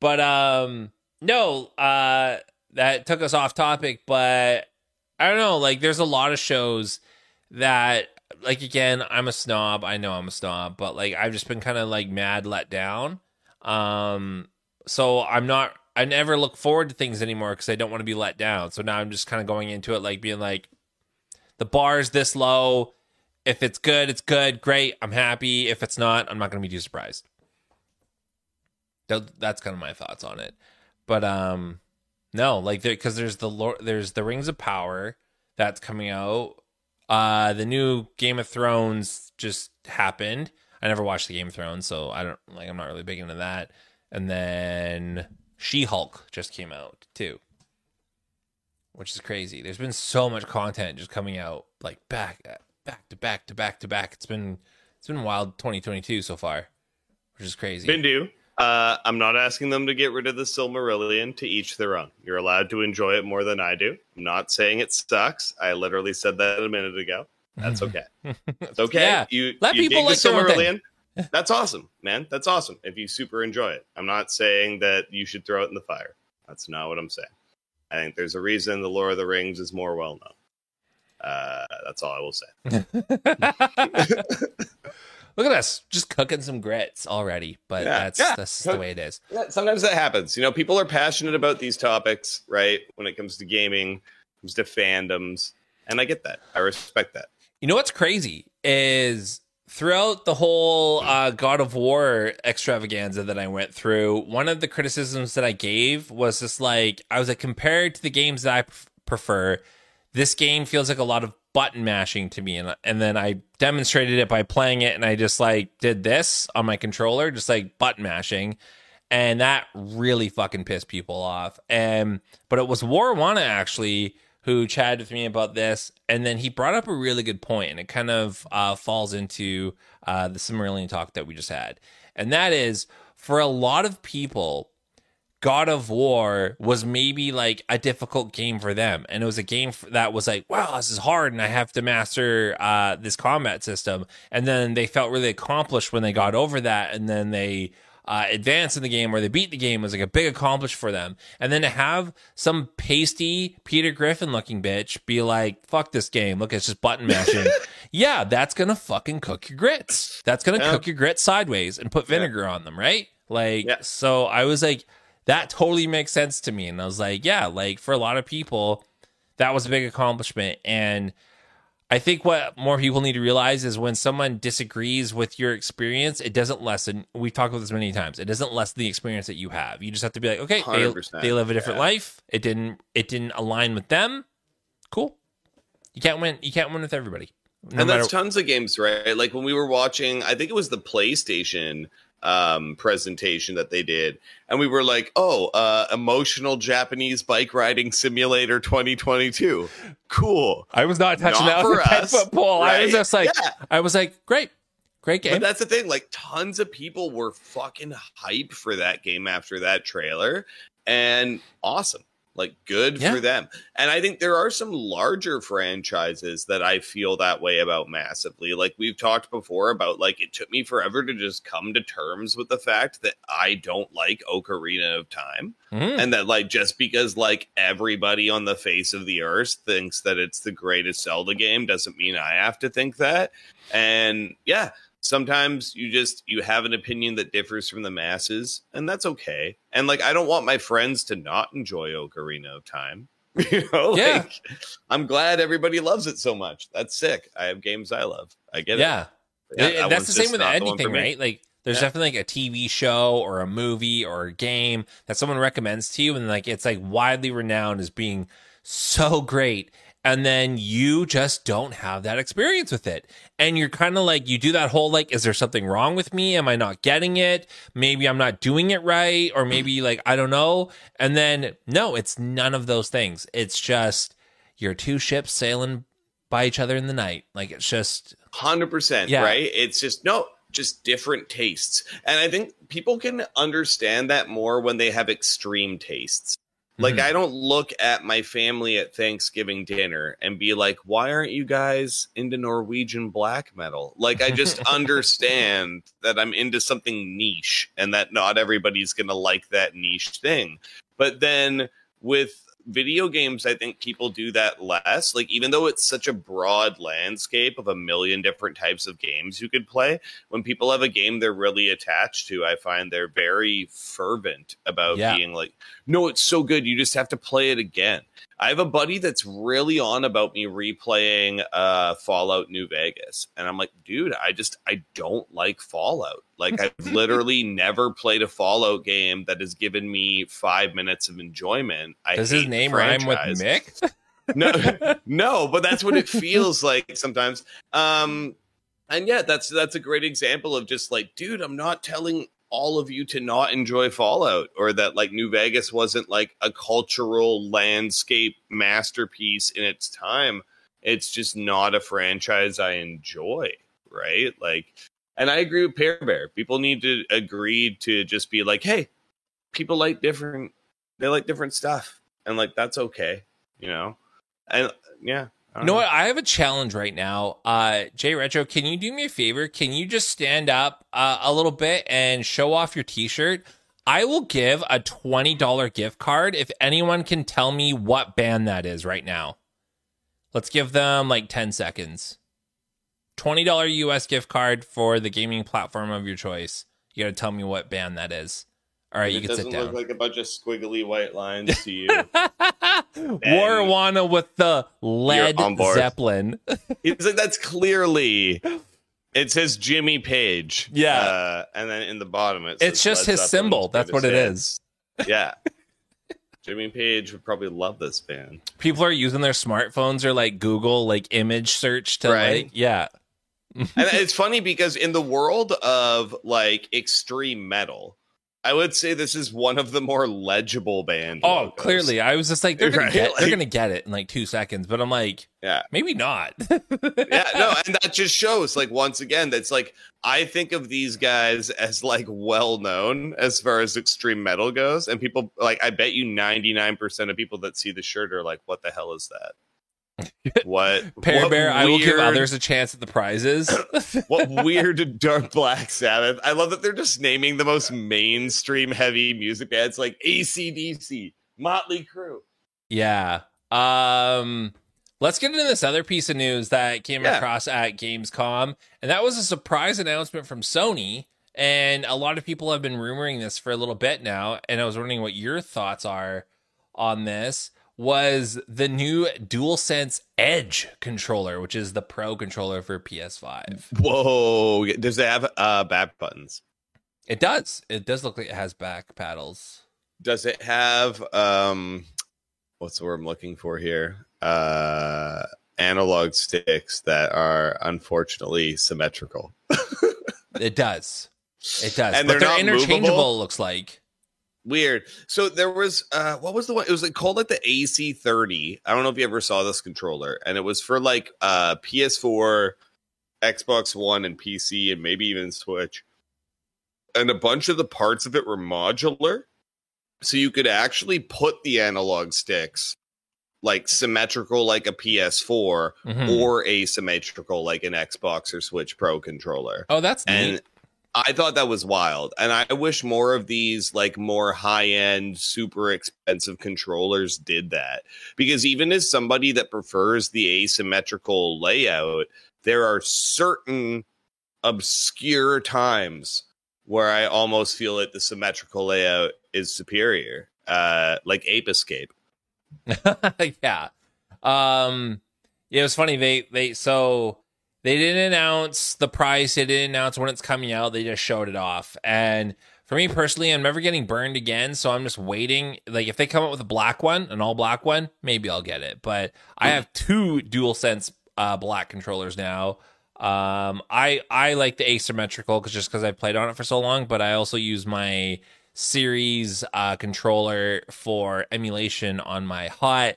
but um no, uh that took us off topic, but I don't know, like there's a lot of shows that like again, I'm a snob. I know I'm a snob, but like I've just been kind of like mad let down. Um so I'm not I never look forward to things anymore because I don't want to be let down. So now I'm just kind of going into it like being like the bar is this low if it's good, it's good. Great. I'm happy. If it's not, I'm not going to be too surprised. That's kind of my thoughts on it. But um no, like there cuz there's the Lord, there's the Rings of Power that's coming out. Uh the new Game of Thrones just happened. I never watched the Game of Thrones, so I don't like I'm not really big into that. And then She-Hulk just came out too. Which is crazy. There's been so much content just coming out like back back to back to back to back. It's been it's been wild 2022 so far, which is crazy. Bindu, uh, I'm not asking them to get rid of the Silmarillion. To each their own. You're allowed to enjoy it more than I do. I'm not saying it sucks. I literally said that a minute ago. That's okay. it's okay. Yeah. You let you people like the Silmarillion. That's awesome, man. That's awesome. If you super enjoy it, I'm not saying that you should throw it in the fire. That's not what I'm saying. I think there's a reason the Lord of the Rings is more well known. Uh, that's all I will say. Look at us, just cooking some grits already. But yeah, that's yeah. that's the way it is. Yeah, sometimes that happens. You know, people are passionate about these topics, right? When it comes to gaming, comes to fandoms, and I get that. I respect that. You know what's crazy is throughout the whole uh, God of War extravaganza that I went through, one of the criticisms that I gave was just like I was like compared to the games that I prefer this game feels like a lot of button mashing to me. And and then I demonstrated it by playing it and I just like did this on my controller just like button mashing. And that really fucking pissed people off. And but it was Warwana actually who chatted with me about this. And then he brought up a really good point and it kind of uh, falls into uh, the Silmarillion talk that we just had. And that is for a lot of people God of War was maybe like a difficult game for them. And it was a game that was like, wow, this is hard and I have to master uh, this combat system. And then they felt really accomplished when they got over that. And then they uh, advanced in the game or they beat the game was like a big accomplishment for them. And then to have some pasty Peter Griffin looking bitch be like, fuck this game. Look, it's just button mashing. yeah, that's going to fucking cook your grits. That's going to yeah. cook your grits sideways and put vinegar yeah. on them, right? Like, yeah. so I was like, that totally makes sense to me. And I was like, yeah, like for a lot of people, that was a big accomplishment. And I think what more people need to realize is when someone disagrees with your experience, it doesn't lessen. We've talked about this many times. It doesn't lessen the experience that you have. You just have to be like, okay, they, they, live a different yeah. life. It didn't. It didn't align with them. Cool. You can't win. You can't win with everybody. No and that's tons of games, right? Like when we were watching, I think it was the PlayStation um, presentation that they did, and we were like, "Oh, uh, emotional Japanese bike riding simulator 2022, cool." I was not touching not that with a foot pole. Right? I was just like, yeah. I was like, "Great, great game." But that's the thing; like, tons of people were fucking hype for that game after that trailer, and awesome. Like good yeah. for them. And I think there are some larger franchises that I feel that way about massively. Like we've talked before about like it took me forever to just come to terms with the fact that I don't like Ocarina of Time. Mm. And that like just because like everybody on the face of the earth thinks that it's the greatest Zelda game doesn't mean I have to think that. And yeah, sometimes you just you have an opinion that differs from the masses and that's okay. And like i don't want my friends to not enjoy ocarina of time. You know yeah. like i'm glad everybody loves it so much. That's sick. I have games i love. I get yeah. it yeah that that's the same with anything right? Like there's yeah. definitely like a TV show or a movie or a game that someone recommends to you, and like it's like widely renowned as being so great and then you just don't have that experience with it. And you're kind of like you do that whole like is there something wrong with me? Am i not getting it? Maybe i'm not doing it right or maybe like i don't know. And then no it's none of those things. It's just your two ships sailing by each other in the night. Like it's just 100% yeah. right? It's just no just different tastes. And i think people can understand that more when they have extreme tastes like mm-hmm. I don't look at my family at Thanksgiving dinner and be like, "Why aren't you guys into Norwegian black metal?" Like I just understand that I'm into something niche and that not everybody's going to like that niche thing. But then with video games, I think people do that less. Like, even though it's such a broad landscape of a million different types of games you could play, when people have a game they're really attached to, I find they're very fervent about Yeah. being like, no, it's so good. You just have to play it again. I have a buddy that's really on about me replaying uh, Fallout New Vegas. And I'm like, dude, I just, I don't like Fallout. Like, I've literally never played a Fallout game that has given me five minutes of enjoyment. I Does his name rhyme with. Mick? no, no, but that's what it feels like sometimes. Um, and yeah, that's that's a great example of just like, dude, I'm not telling all of you to not enjoy Fallout or that like New Vegas wasn't like a cultural landscape masterpiece in its time. It's just not a franchise I enjoy, right? Like, and I agree with Pear Bear. People need to agree to just be like, hey, people like different, they like different stuff, and like that's okay, you know. And yeah, You know what? I have a challenge right now. Uh, Jay Retro, can you do me a favor? Can you just stand up uh, a little bit and show off your T-shirt? I will give a twenty dollar gift card if anyone can tell me what band that is right now. Let's give them like ten seconds. Twenty dollar US gift card for the gaming platform of your choice. You got to tell me what band that is. All right, you it can doesn't look like a bunch of squiggly white lines to you. Warwana with the board. Zeppelin. He's like, that's clearly. It says Jimmy Page. Yeah. Uh, and then in the bottom, it It's just his symbol. That's what it is. Yeah. Jimmy Page would probably love this band. people are using their smartphones or like Google like image search to Right. like yeah. and it's funny because in the world of like extreme metal, I would say this is one of the more legible band. Oh, logos. clearly, I was just like they're gonna Right, get they're gonna get it in like two seconds, but I'm like Yeah. maybe not. yeah, no, and that just shows like once again that's like I think of these guys as like well known as far as extreme metal goes, and people like I bet you ninety nine percent of people that see the shirt are like, "What the hell is that?" What Pear what Bear, I will give others a chance at the prizes. What weird dark Black Sabbath? I love that they're just naming the most mainstream heavy music bands like ACDC, Motley Crue. yeah. Um let's get into this other piece of news that came Yeah. across at Gamescom, and that was a surprise announcement from Sony. And a lot of people have been rumoring this for a little bit now, and I was wondering what your thoughts are on this. Was the new DualSense Edge controller, which is the Pro controller for PS5. Whoa! Does it have uh, back buttons? It does. It does look like it has back paddles. Does it have um what's the word I'm looking for here? Uh analog sticks that are unfortunately symmetrical. It does. It does. And but they're they're interchangeable, movable? looks like. Weird. So there was uh what was the one? It was like called like the AC30. I don't know if you ever saw this controller and it was for like uh PS4, Xbox One and PC and maybe even Switch. And a bunch of the parts of it were modular. So you could actually put the analog sticks like symmetrical like a PS4 Mhm. or asymmetrical like an Xbox or Switch Pro controller. oh, that's And neat. I thought that was wild. And I wish more of these like more high-end, super expensive controllers did that. Because even as somebody that prefers the asymmetrical layout, there are certain obscure times where I almost feel that the symmetrical layout is superior. Uh like Ape Escape. yeah. Um yeah, it was funny. They they so they didn't announce the price, they didn't announce when it's coming out, they just showed it off. And for me personally, I'm never getting burned again, so I'm just waiting. Like if they come up with a black one, an all black one, maybe I'll get it. But I have two DualSense uh black controllers now. Um I I like the asymmetrical cuz just cuz I've played on it for so long, but I also use my series uh controller for emulation on my hot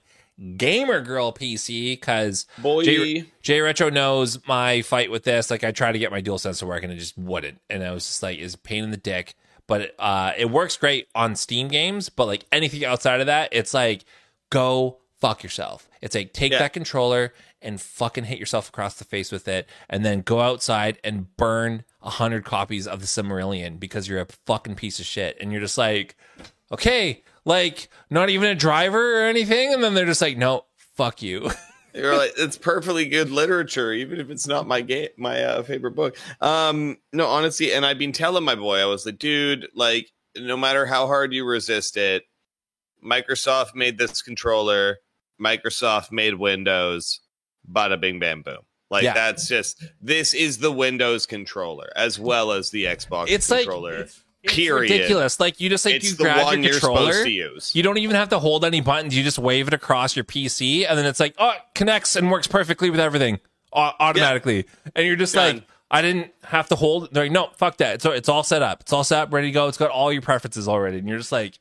gamer girl PC because Boy, Jay, Jay Retro knows my fight with this. Like I tried to get my dual sense to work and it just wouldn't. And I was just like, it's a pain in the dick. But uh it works great on Steam games, but like anything outside of that, it's like go fuck yourself. It's like take Yeah. that controller and fucking hit yourself across the face with it, and then go outside and burn a hundred copies of the Silmarillion because you're a fucking piece of shit. And you're just like, okay, like not even a driver or anything, and then they're just like, no, fuck you. You're like, it's perfectly good literature, even if it's not my game, my uh, favorite book. Um, no, honestly, and I've been telling my boy, I was like, dude, like, no matter how hard you resist it, Microsoft made this controller, Microsoft made Windows, bada bing bam boom. Like Yeah. that's just this is the Windows controller as well as the Xbox It's like controller. it's ridiculous. Like you just like it's you grab your controller. supposed to use. You don't even have to hold any buttons. You just wave it across your PC, and then it's like, oh, it connects and works perfectly with everything au- automatically. And you're just Done. like, I didn't have to hold. They're like, no, fuck that. So it's all set up. It's all set up, ready to go. It's got all your preferences already. And you're just like,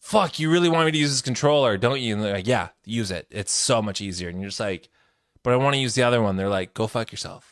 fuck, you really want me to use this controller, don't you? And they're like, yeah, use it. It's so much easier. And you're just like, but I want to use the other one. They're like, go fuck yourself.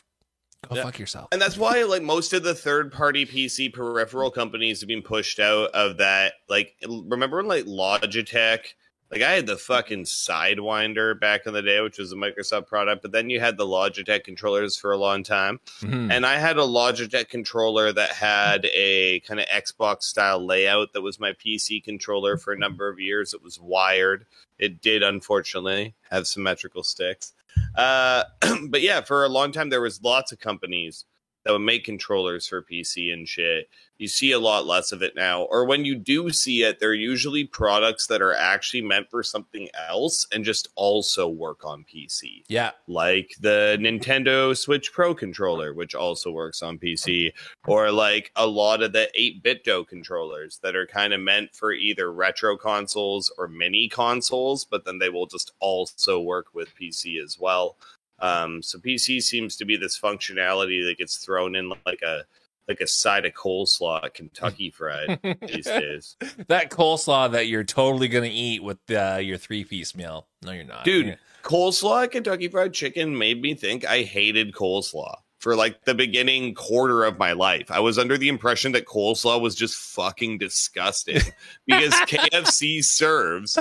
Go Yeah. fuck yourself. And that's why like most of the third party PC peripheral companies have been pushed out of that. Like remember when like Logitech like I had the fucking Sidewinder back in the day, which was a Microsoft product, but then you had the Logitech controllers for a long time. Mhm. And I had a Logitech controller that had a kind of Xbox style layout that was my PC controller for a number of years. It was wired. It did unfortunately have symmetrical sticks. Uh, but yeah, for a long time there was lots of companies that would make controllers for PC and shit. You see a lot less of it now. Or when you do see it, they're usually products that are actually meant for something else and just also work on PC yeah. like the Nintendo Switch Pro controller, which also works on PC, or like a lot of the 8BitDo controllers that are kind of meant for either retro consoles or mini consoles, but then they will just also work with PC as well. Um, so PC seems to be this functionality that gets thrown in like a like a side of coleslaw at Kentucky Fried these days. that coleslaw that you're totally gonna eat with uh, your three piece meal. No, you're not, Dude, coleslaw at Kentucky Fried Chicken made me think I hated coleslaw for like the beginning quarter of my life. I was under the impression that coleslaw was just fucking disgusting because KFC serves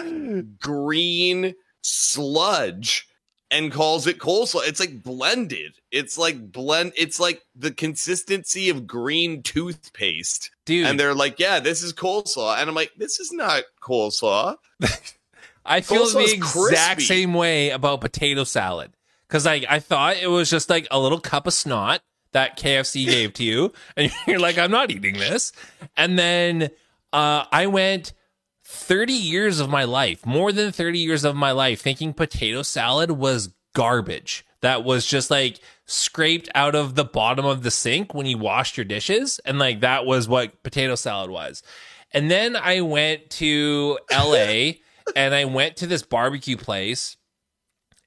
green sludge and calls it coleslaw. It's like blended. It's like blend. It's like the consistency of green toothpaste. dude. And they're like, yeah, this is coleslaw. And I'm like, this is not coleslaw. I feel the exact crispy. same way about potato salad because like I thought it was just like a little cup of snot that KFC gave to you, and you're like, I'm not eating this. And then uh, I went 30 years of my life, more than 30 years of my life, thinking potato salad was garbage. That was just like scraped out of the bottom of the sink when you washed your dishes. And like that was what potato salad was. And then I went to LA and I went to this barbecue place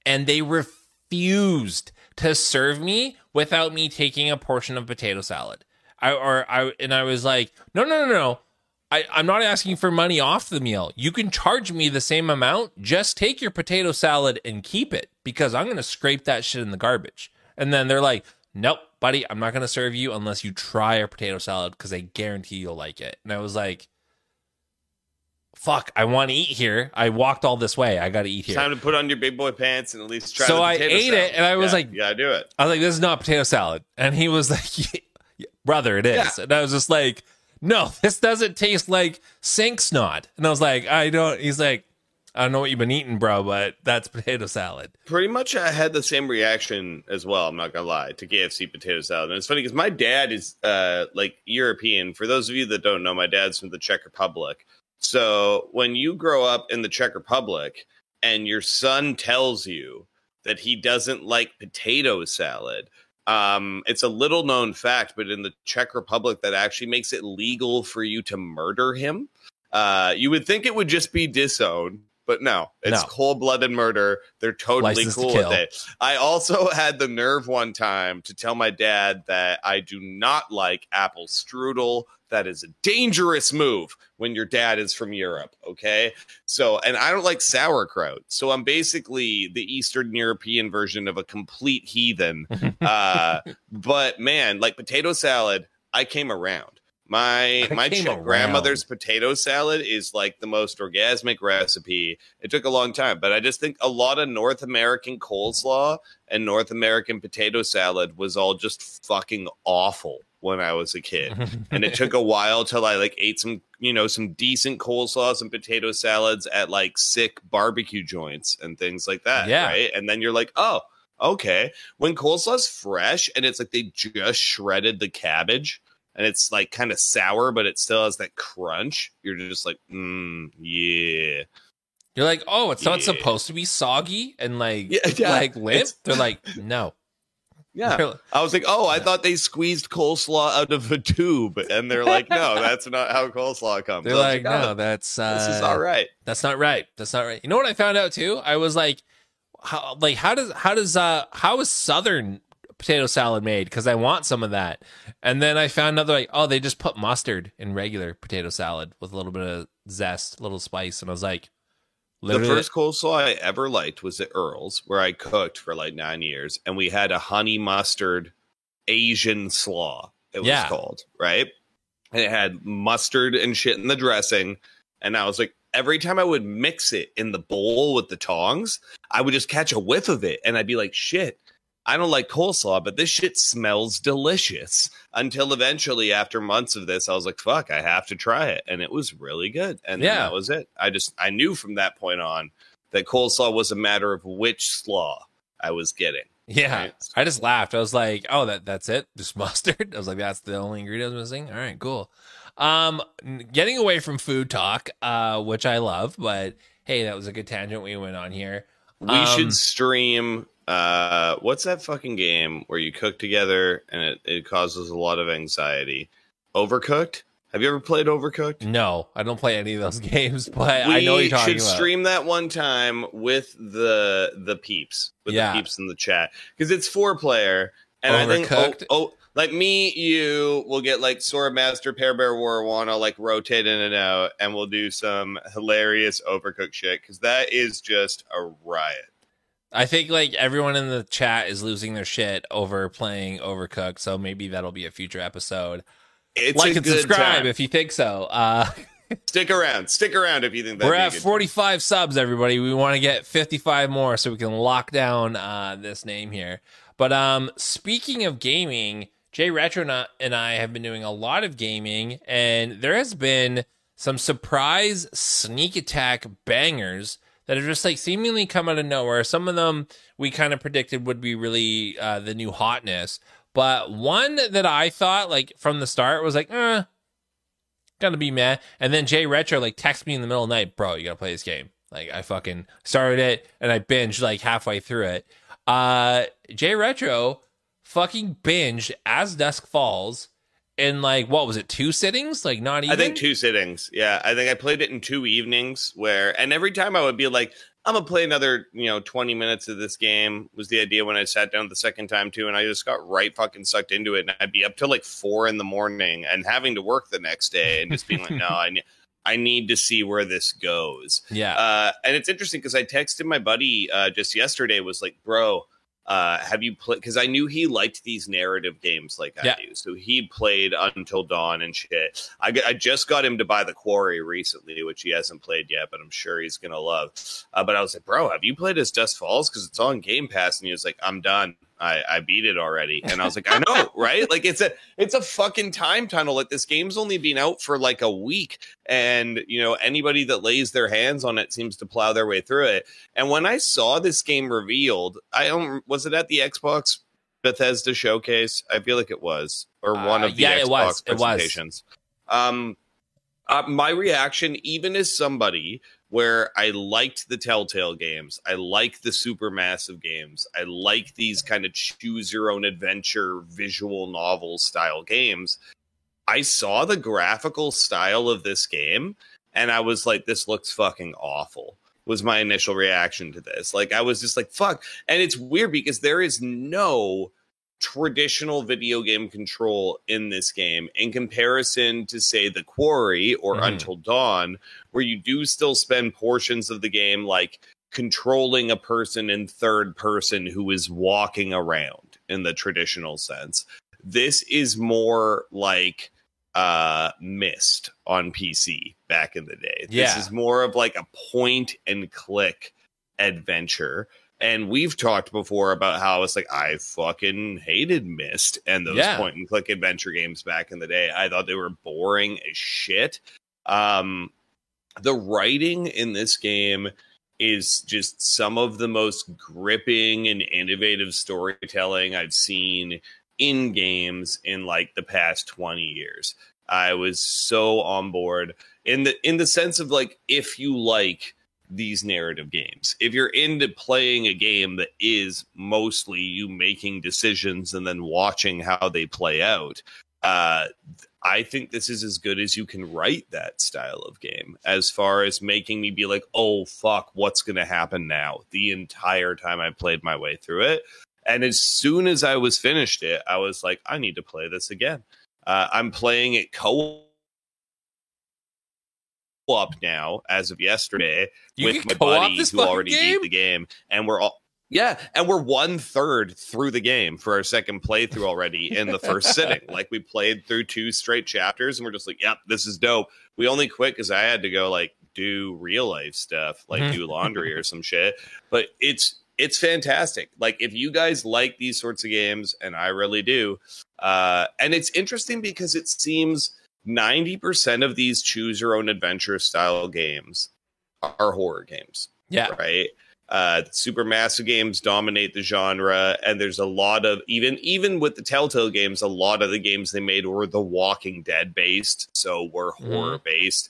and they refused to serve me without me taking a portion of potato salad. I or I and I was like, no, no, no, no. I, I'm not asking for money off the meal. You can charge me the same amount. Just take your potato salad and keep it because I'm going to scrape that shit in the garbage. And then they're like, nope, buddy, I'm not going to serve you unless you try our potato salad because I guarantee you'll like it. And I was like, fuck, I want to eat here. I walked all this way. I got to eat here. Time to put on your big boy pants and at least try. So I ate salad. it, and I was Yeah, like- "Yeah, gotta do it." I was like, this is not potato salad. And he was like, "Yeah, brother, it is. And I was just like, no, this doesn't taste like sink snot. And I was like, I don't, he's like, I don't know what you've been eating, bro, but that's potato salad. Pretty much, I had the same reaction as well. I'm not gonna lie to KFC potato salad, and it's funny because my dad is uh like European. For those of you that don't know, my dad's from the Czech Republic. So when you grow up in the Czech Republic and your son tells you that he doesn't like potato salad, um, it's a little known fact, but in the Czech Republic, that actually makes it legal for you to murder him. Uh, you would think it would just be disowned, but no, it's No. cold blooded murder. They're totally License cool kill. with it. I also had the nerve one time to tell my dad that I do not like apple strudel. That is a dangerous move when your dad is from Europe. Okay. So, and I don't like sauerkraut. So I'm basically the Eastern European version of a complete heathen. uh, but man, like potato salad, I came around. My I my grandmother's potato salad is like the most orgasmic recipe. It took a long time, but I just think a lot of North American coleslaw and North American potato salad was all just fucking awful. when I was a kid. and it took a while till I like ate some, you know, some decent coleslaws and potato salads at like sick barbecue joints and things like that. Yeah. Right. And then you're like, oh, okay. When coleslaw's fresh and it's like they just shredded the cabbage and it's like kind of sour, but it still has that crunch, you're just like, mm, yeah. You're like, oh, it's not supposed to be soggy and like Yeah, yeah. like limp. It's- They're like, no. Yeah. Like- I was like, oh, I Yeah. thought they squeezed coleslaw out of a tube. And they're like, no, that's not how coleslaw comes. They're was like, no, oh, that's uh, this is all right. That's not right. That's not right. You know what I found out too? I was like, how like how does how does uh how is Southern potato salad made? Because I want some of that. And then I found out they're like, oh, they just put mustard in regular potato salad with a little bit of zest, a little spice, and I was like, The literally, first coleslaw I ever liked was at Earl's, where I cooked for like nine years, and we had a honey mustard Asian slaw. It was Yeah. called right, and it had mustard and shit in the dressing. And I was like, every time I would mix it in the bowl with the tongs, I would just catch a whiff of it, and I'd be like, shit. I don't like coleslaw, but this shit smells delicious. Until eventually, after months of this, I was like, fuck, I have to try it. And it was really good. And Yeah. that was it. I just, I knew from that point on that coleslaw was a matter of which slaw I was getting. yeah. Right. I just laughed. I was like, oh, that that's it, just mustard. I was like, that's the only ingredient I was missing. All right, cool. Um, getting away from food talk, uh, which I love, but hey, that was a good tangent we went on here. We Um, should stream. Uh, what's that fucking game where you cook together and it, it causes a lot of anxiety? Overcooked. Have you ever played Overcooked? No, I don't play any of those games, but we I know you're talking should about. stream that one time with the the peeps with Yeah. the peeps in the chat because it's four player and I think oh, oh like me you will get like Sword Master Pear Bear War one I'll like rotate in and out and we'll do some hilarious overcooked shit because that is just a riot. I think like everyone in the chat is losing their shit over playing Overcooked, so maybe that'll be a future episode. It's like and subscribe time. if you think so. Uh, stick around, stick around if you think that we're at 45 subs, everybody. We want to get 55 more so we can lock down uh, this name here. But um, speaking of gaming, Jay Retro and I have been doing a lot of gaming, and there has been some surprise sneak attack bangers that have just like seemingly come out of nowhere. Some of them we kind of predicted would be really uh, the new hotness, but one that I thought like from the start was like, eh, gonna be meh. And then Jay Retro like texted me in the middle of the night, bro, you gotta play this game. Like I fucking started it and I binged like halfway through it. Uh Jay Retro fucking binged as dusk falls in like what was it, two sittings? Like not even I think two sittings. Yeah, I think I played it in two evenings where, and every time I would be like, I'm gonna play another, you know, 20 minutes of this game. Was the idea when I sat down the second time too, and I just got right fucking sucked into it, and I'd be up till like four in the morning and having to work the next day, and just being like, no, I need, I need to see where this goes. Yeah. Uh, and it's interesting because I texted my buddy uh, just yesterday, was like, bro, uh, have you played? Because I knew he liked these narrative games like I Yeah. do. So he played Until Dawn and shit. I, I, just got him to buy The Quarry recently, which he hasn't played yet, but I'm sure he's going to love. Uh, but I was like, bro, have you played As Dusk Falls? Because it's on Game Pass. And he was like, I'm done. I, I beat it already. And I was like, I know, right? Like it's a it's a fucking time tunnel. Like this game's only been out for like a week. And you know, anybody that lays their hands on it seems to plow their way through it. And when I saw this game revealed, I don't was it at the Xbox Bethesda showcase? I feel like it was, or one Uh, of the yeah, Xbox it was. It was. Um, uh, my reaction, even as somebody where I liked the Telltale games, I like the supermassive games, I like these kind of choose your own adventure visual novel style games. I saw the graphical style of this game and I was like, this looks fucking awful. Was my initial reaction to this. Like, I was just like, fuck. And it's weird because there is no traditional video game control in this game in comparison to, say, The Quarry or Mhm. Until Dawn, where you do still spend portions of the game like controlling a person in third person who is walking around in the traditional sense. This is more like uh Myst on PC back in the day. Yeah. This is more of like a point and click adventure. And we've talked before about how it's like I fucking hated Myst and those Yeah. point and click adventure games back in the day. I thought they were boring as shit. Um, the writing in this game is just some of the most gripping and innovative storytelling I've seen in games in like the past 20 years. I was so on board in the in the sense of like if you like these narrative games. If you're into playing a game that is mostly you making decisions and then watching how they play out, uh, I think this is as good as you can write that style of game as far as making me be like, oh, fuck, what's going to happen now the entire time I played my way through it. And as soon as I was finished it, I was like, I need to play this again. Uh, I'm playing it co op now as of yesterday You with my co-op buddy who already game? beat the game, and we're all yeah, and we're one third through the game for our second playthrough already in the first sitting. Like we played through two straight chapters, and we're just like, "Yep, this is dope." We only quit because I had to go like do real life stuff, like Mhm. do laundry or some shit. But it's it's fantastic. Like if you guys like these sorts of games, and I really do, uh, and it's interesting because it seems ninety percent of these choose your own adventure style games are horror games Yeah. right? Uh, supermassive games dominate the genre, and there's a lot of even even with the Telltale games, a lot of the games they made were The Walking Dead based, so were Mhm. horror based.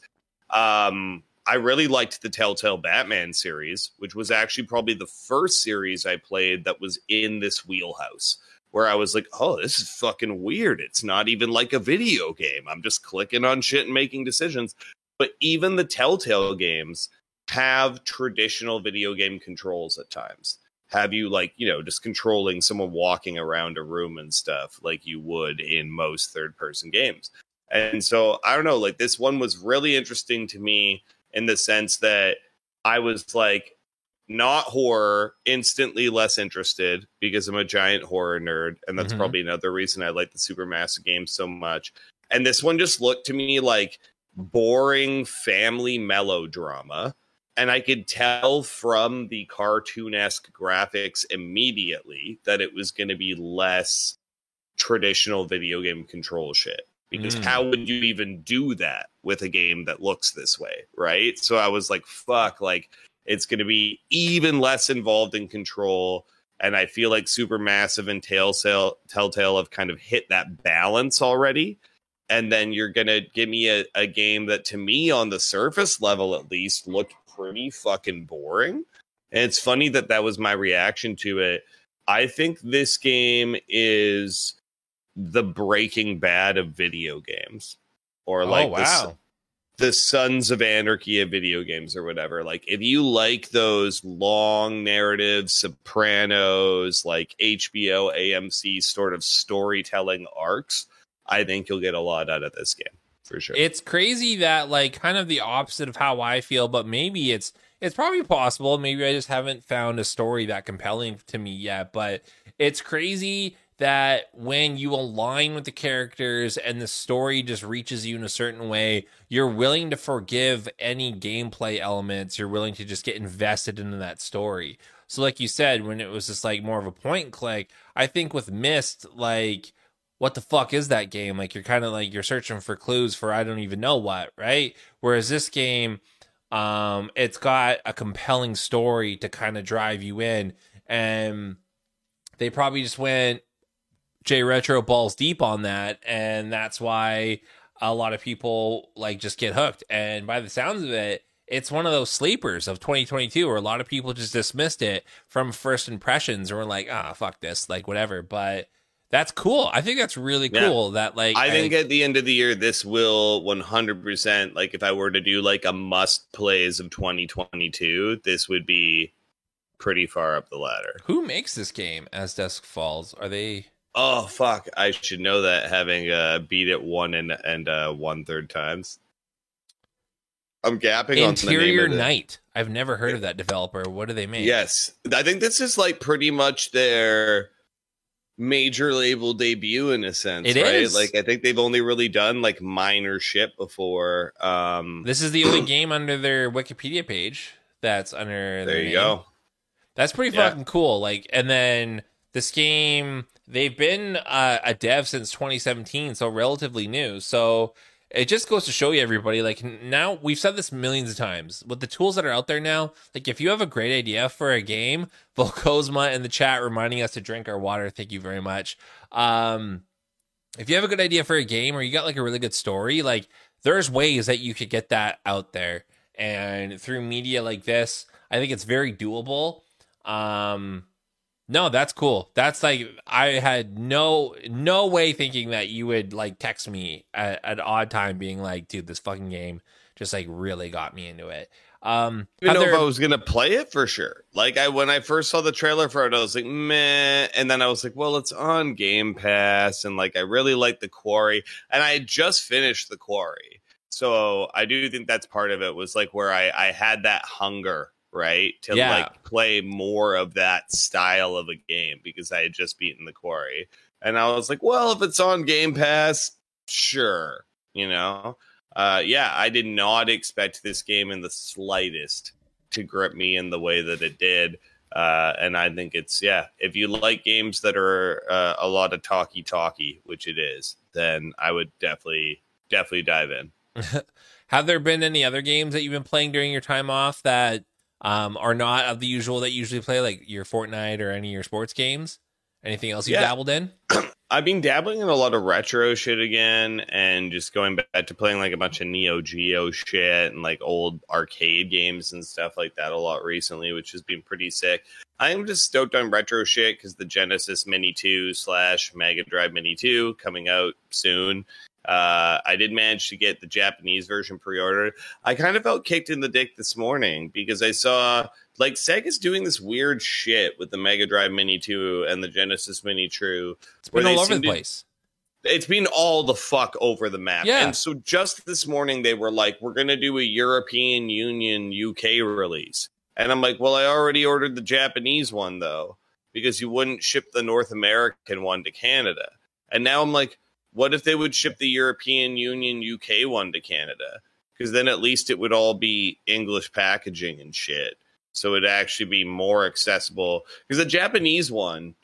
Um, I really liked the Telltale Batman series, which was actually probably the first series I played that was in this wheelhouse. Where I was like, oh, this is fucking weird. It's not even like a video game. I'm just clicking on shit and making decisions. But even the Telltale games, have traditional video game controls at times. Have you like, you know, just controlling someone walking around a room and stuff like you would in most third person games. And so I don't know, like this one was really interesting to me in the sense that I was like not horror, instantly less interested because I'm a giant horror nerd. And that's Mhm. probably another reason I like the Supermassive games so much. And this one just looked to me like boring family melodrama. And I could tell from the cartoonesque graphics immediately that it was going to be less traditional video game control shit. Because Mm. how would you even do that with a game that looks this way? Right. So I was like, fuck, like it's going to be even less involved in control. And I feel like Supermassive and Telltale, Telltale have kind of hit that balance already and then you're gonna give me a, a game that to me on the surface level at least looked pretty fucking boring and it's funny that that was my reaction to it i think this game is the breaking bad of video games or oh, like oh the wow. The Sons of Anarchy of video games or whatever. Like if you like those long narrative Sopranos, like HBO, AMC sort of storytelling arcs, I think you'll get a lot out of this game for sure. It's crazy that like kind of the opposite of how I feel, but maybe it's it's probably possible. Maybe I just haven't found a story that compelling to me yet, but it's crazy that when you align with the characters and the story just reaches you in a certain way, you're willing to forgive any gameplay elements. You're willing to just get invested into that story. So, like you said, when it was just like more of a point click, I think with Myst, like, what the fuck is that game? Like, you're kind of like you're searching for clues for I don't even know what, right? Whereas this game, um, it's got a compelling story to kind of drive you in, and they probably just went J Retro balls deep on that, and that's why a lot of people like just get hooked. And by the sounds of it, it's one of those sleepers of 2022 where a lot of people just dismissed it from first impressions or were like, ah, fuck this, like whatever. But that's cool. I think that's really Yeah. cool. That like I think at the end of the year, this will 100%, like if I were to do like a must plays of 2022, this would be pretty far up the ladder. who makes this game as Dusk Falls? Are they? Oh fuck! I should know that having uh, beat it one and and uh, one third times. I'm gapping on the name Interior of it. Night. I've never heard of that developer. What do they make? Yes, I think this is like pretty much their major label debut in a sense. It right? is. Like I think they've only really done like minor shit before. Um, This is the only game under their Wikipedia page that's under. there you name. go. That's pretty Yeah. fucking cool. Like, and then this game, they've been uh, a dev since 2017, so relatively new. So it just goes to show you, everybody, like now we've said this millions of times with the tools that are out there now. Like, if you have a great idea for a game, Volkozma in the chat reminding us to drink our water. Thank you very much. Um, if you have a good idea for a game or you got like a really good story, like there's ways that you could get that out there. And through media like this, I think it's very doable. Um no, that's cool. That's like I had no no way thinking that you would like text me at, at odd time being like, dude, this fucking game just like really got me into it. Um I didn't know if I was gonna play it for sure. Like I when I first saw the trailer for it, I was like, meh. And then I was like, well, it's on Game Pass, and like I really like the quarry. And I had just finished the quarry. So I do think that's part of it was like where I, I had that hunger, right? To Yeah. like play more of that style of a game because I had just beaten the quarry. And I was like, well, if it's on Game Pass, sure. You know? uh, yeah, I did not expect this game in the slightest to grip me in the way that it did. Uh, and I think it's, yeah, if you like games that are uh, a lot of talky talky, which it is, then I would definitely, definitely dive in. Have there been any other games that you've been playing during your time off that um, are not of the usual that you usually play, like your Fortnite or any of your sports games? Anything else you've Yeah. dabbled in? I've been dabbling in a lot of retro shit again and just going back to playing like a bunch of Neo Geo shit and like old arcade games and stuff like that a lot recently, which has been pretty sick. I'm just stoked on retro shit because the Genesis Mini 2 slash Mega Drive Mini 2 coming out soon. Uh, I did manage to get the Japanese version pre ordered. I kind of felt kicked in the dick this morning because I saw like Sega's doing this weird shit with the Mega Drive Mini 2 and the Genesis Mini 2 It's been all over the to- place. it's been all the fuck over the map. Yeah. And so just this morning they were like, we're gonna do a European Union UK release. And I'm like, well, I already ordered the Japanese one though, because you wouldn't ship the North American one to Canada. And now I'm like, what if they would ship the European Union UK one to Canada? Because then at least it would all be English packaging and shit. So it'd actually be more accessible. Because the Japanese one,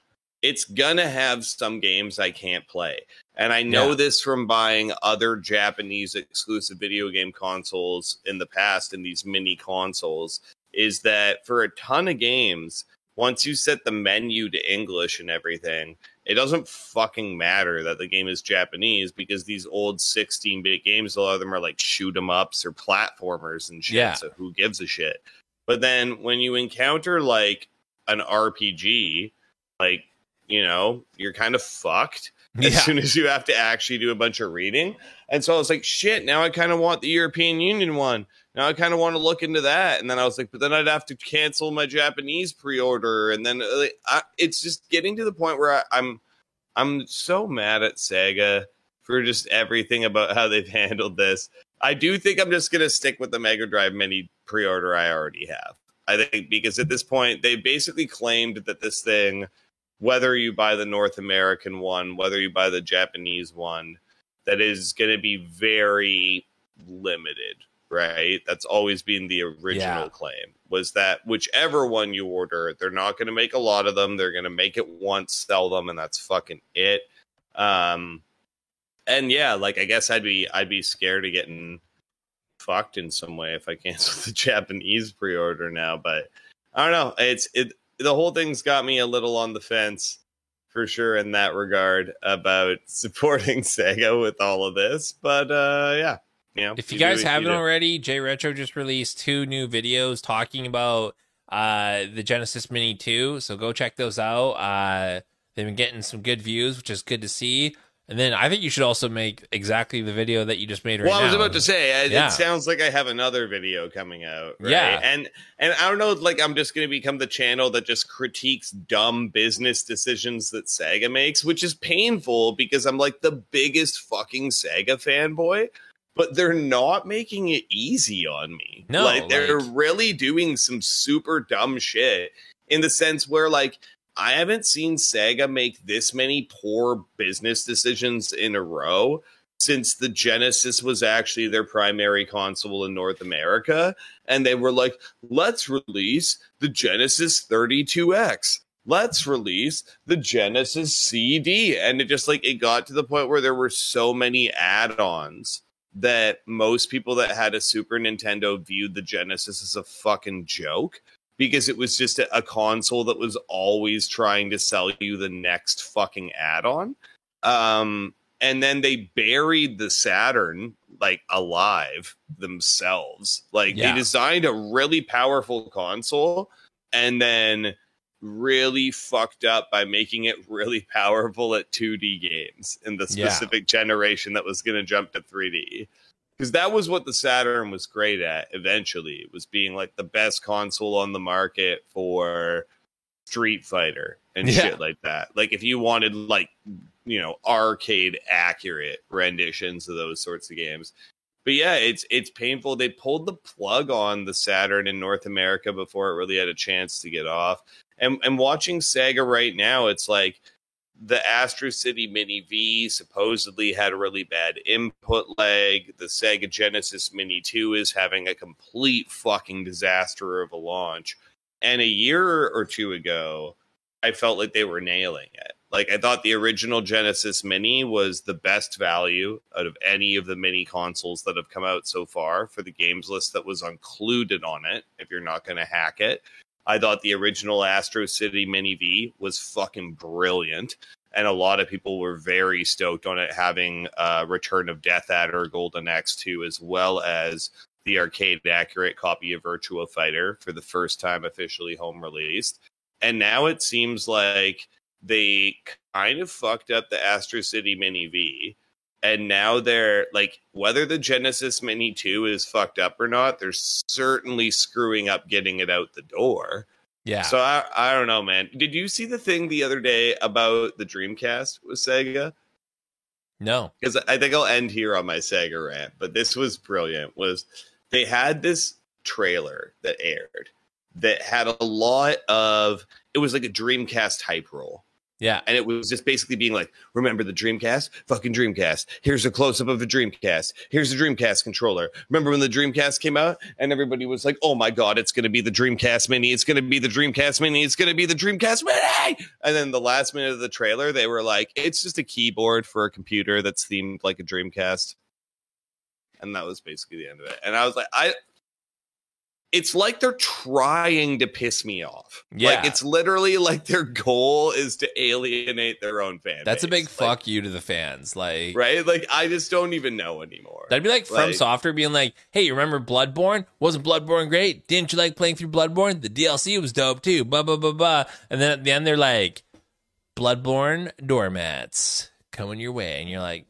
it's gonna have some games I can't play. And I know Yeah. this from buying other Japanese exclusive video game consoles in the past in these mini consoles is that for a ton of games, once you set the menu to English and everything, it doesn't fucking matter that the game is Japanese because these old 16 bit games, a lot of them are like shoot 'em ups or platformers and shit. Yeah. So who gives a shit? But then when you encounter like an RPG, like, you know, you're kind of fucked as Yeah. soon as you have to actually do a bunch of reading. And so I was like, shit, now I kind of want the European Union one. Now I kind of want to look into that. And then I was like, but then I'd have to cancel my Japanese pre-order. And then uh, I, it's just getting to the point where I, I'm, I'm so mad at Sega for just everything about how they've handled this. I do think I'm just gonna stick with the Mega Drive Mini pre-order I already have. I think because at this point they basically claimed that this thing, whether you buy the North American one, whether you buy the Japanese one, that is going to be very limited, right? That's always been the original Yeah. claim was that whichever one you order, they're not going to make a lot of them. They're going to make it once, sell them, and that's fucking it. Um, and yeah, like I guess I'd be I'd be scared of getting fucked in some way if I cancel the Japanese pre-order now. But I don't know. It's it the whole thing's got me a little on the fence for sure in that regard about supporting Sega with all of this. But uh yeah. Know, If you guys haven't already, J Retro just released two new videos talking about uh, the Genesis Mini 2. So go check those out. Uh, they've been getting some good views, which is good to see. And then I think you should also make exactly the video that you just made right well, I was now. about to say it, Yeah. it sounds like I have another video coming out. Right? Yeah. and and I don't know, like I'm just going to become the channel that just critiques dumb business decisions that Sega makes, which is painful because I'm like the biggest fucking Sega fanboy, but they're not making it easy on me. No, like they're really doing some super dumb shit in the sense where like I haven't seen Sega make this many poor business decisions in a row since the Genesis was actually their primary console in North America. And they were like, let's release the Genesis 32X. Let's release the Genesis CD. And it just like, it got to the point where there were so many add ons that most people that had a Super Nintendo viewed the Genesis as a fucking joke because it was just a, console that was always trying to sell you the next fucking add on. Um, and then they buried the Saturn like alive themselves. Like Yeah. they designed a really powerful console and then really fucked up by making it really powerful at 2D games in the Yeah. specific generation that was going to jump to 3D. Because that was what the Saturn was great at eventually. It was being like the best console on the market for Street Fighter and Yeah. shit like that. Like if you wanted like you know arcade accurate renditions of those sorts of games. But yeah, it's it's painful. They pulled the plug on the Saturn in North America before it really had a chance to get off. And and watching Sega right now, it's like the Astro City Mini V supposedly had a really bad input lag. The Sega Genesis Mini 2 is having a complete fucking disaster of a launch. And a year or two ago, I felt like they were nailing it. Like I thought the original Genesis Mini was the best value out of any of the mini consoles that have come out so far for the games list that was included on it. If you're not going to hack it, I thought the original Astro City Mini V was fucking brilliant, and a lot of people were very stoked on it having uh, Return of Death Adder Golden Axe 2 as well as the arcade accurate copy of Virtua Fighter for the first time officially home released. And now it seems like they kind of fucked up the Astro City Mini V. And now they're like, whether the Genesis Mini 2 is fucked up or not, they're certainly screwing up getting it out the door. Yeah. So I, I don't know, man. Did you see the thing the other day about the Dreamcast with Sega? no. because I think I'll end here on my Sega rant, but this was brilliant. Was they had this trailer that aired that had a lot of it was like a Dreamcast hype roll. Yeah. And it was just basically being like, remember the Dreamcast? Fucking Dreamcast. Here's a close up of a Dreamcast. Here's the Dreamcast controller. Remember when the Dreamcast came out and everybody was like, oh my God, it's going to be the Dreamcast Mini. It's going to be the Dreamcast Mini. It's going to be the Dreamcast Mini. And then the last minute of the trailer, they were like, it's just a keyboard for a computer that's themed like a Dreamcast. And that was basically the end of it. And I was like, I. It's like they're trying to piss me off. Yeah. Like it's literally like their goal is to alienate their own fans. That's a big Like, fuck you to the fans. Like right? Like I just don't even know anymore. That'd be like From Like- Software being like, "Hey, you remember Bloodborne? Wasn't Bloodborne great? Didn't you like playing through Bloodborne? The DLC was dope too." Blah blah blah blah. And then at the end, they're like, "Bloodborne doormats coming your way," and you're like,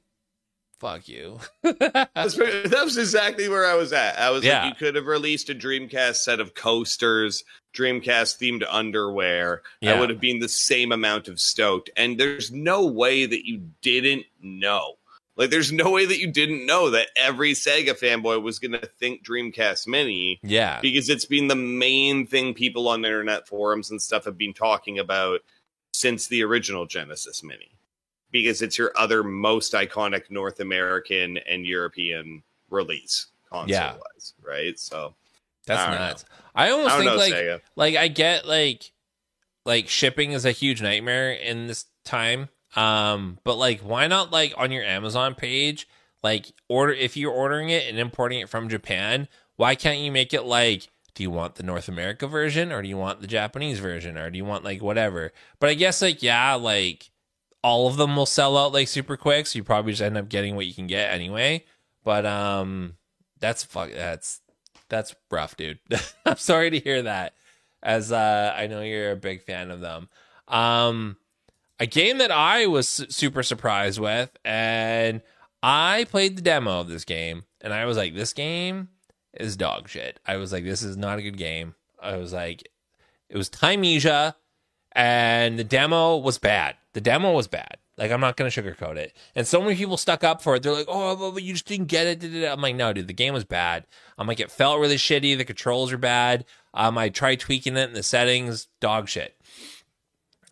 "Fuck you." That's that was exactly where I was at. I was Yeah. like, you could have released a Dreamcast set of coasters, Dreamcast themed underwear. Yeah. I would have been the same amount of stoked. And there's no way that you didn't know. Like, there's no way that you didn't know that every Sega fanboy was going to think Dreamcast Mini yeah, because it's been the main thing people on internet forums and stuff have been talking about since the original Genesis Mini. Because it's your other most iconic North American and European release console Yeah. wise, right? So that's I don't. I almost I think know, like Sega. like I get like like shipping is a huge nightmare in this time. Um, but like why not like on your Amazon page, like order if you're ordering it and importing it from Japan, why can't you make it like do you want the North America version or do you want the Japanese version or do you want like whatever? But I guess like yeah, like all of them will sell out like super quick, so you probably just end up getting what you can get anyway. But um that's fuck that's that's rough, dude. I'm sorry to hear that. As uh I know you're a big fan of them. Um a game that I was su- super surprised with and I played the demo of this game and I was like this game is dog shit. I was like this is not a good game. I was like it was Thymesia and the demo was bad. The demo was bad. Like I'm not gonna sugarcoat it. And so many people stuck up for it. They're like, "Oh, but you just didn't get it." da, da, da." I'm like, "No, dude, the game was bad." I'm like, "It felt really shitty. The controls are bad." Um, I tried tweaking it in the settings, dog shit.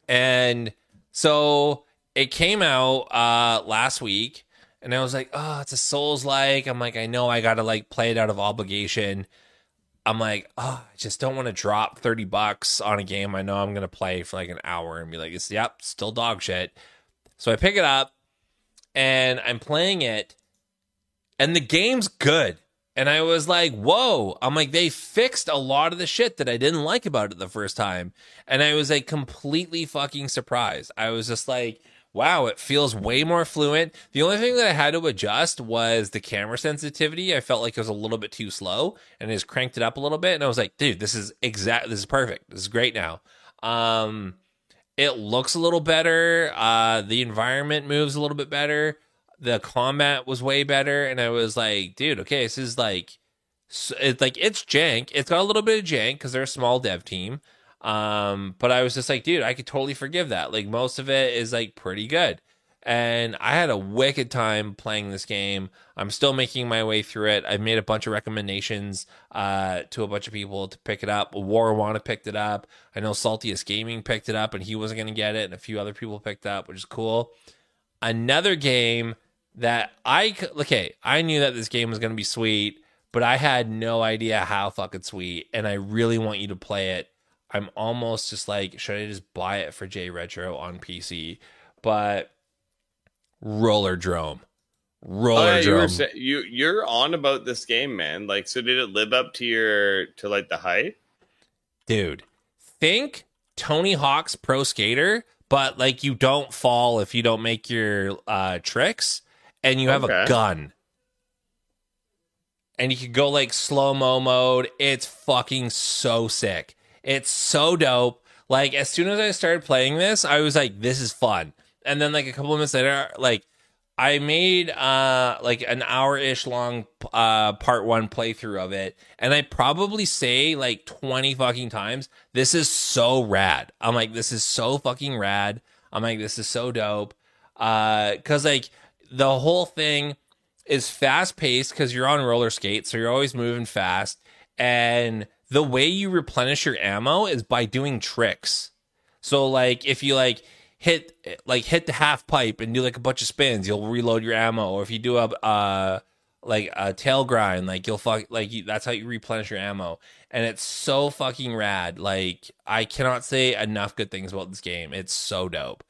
And so it came out uh last week, and I was like, oh, it's a Souls like. I'm like, I know I gotta like play it out of obligation. I'm like, oh, I just don't want to drop 30 bucks on a game I know I'm gonna play for like an hour and be like, it's yep, still dog shit. So I pick it up and I'm playing it, and the game's good. And I was like, whoa. I'm like, they fixed a lot of the shit that I didn't like about it the first time. And I was like completely fucking surprised. I was just like, wow, it feels way more fluent. The only thing that I had to adjust was the camera sensitivity. I felt like it was a little bit too slow and it just cranked it up a little bit. And I was like, dude, this is exact this is perfect. This is great now. Um it looks a little better. Uh the environment moves a little bit better the combat was way better and i was like dude okay this is like it's like it's jank it's got a little bit of jank because they're a small dev team um but i was just like dude i could totally forgive that. Like most of it is like pretty good. And i had a wicked time playing this game. I'm still making my way through it. I've made a bunch of recommendations uh to a bunch of people to pick it up. Warwana picked it up. I know saltiest gaming picked it up and he wasn't going to get it and a few other people picked up which is cool. Another game that I okay, I knew that this game was going to be sweet, but I had no idea how fucking sweet, and I really want you to play it. I'm almost just like, should I just buy it for J Retro on PC? But. Roller oh, yeah, Drome. You, you you're on about this game, man. Like, so did it live up to your to like the hype? Dude, think Tony Hawk's Pro Skater, but like you don't fall if you don't make your uh tricks and you have okay. a gun. And you can go like slow mo mode. It's fucking so sick. It's so dope. Like as soon as I started playing this, I was like, this is fun. And then like a couple of minutes later, like I made uh like an hour ish long uh part one playthrough of it, and I probably say like 20 fucking times, this is so rad. I'm like, this is so fucking rad. I'm like, this is so dope. Uh cause like the whole thing is fast paced because you're on roller skates, so you're always moving fast. And the way you replenish your ammo is by doing tricks. So like if you like hit like hit the half pipe and do like a bunch of spins, you'll reload your ammo. Or if you do a uh like a tail grind, like you'll fuck like you, that's how you replenish your ammo. And it's so fucking rad. Like I cannot say enough good things about this game. It's so dope.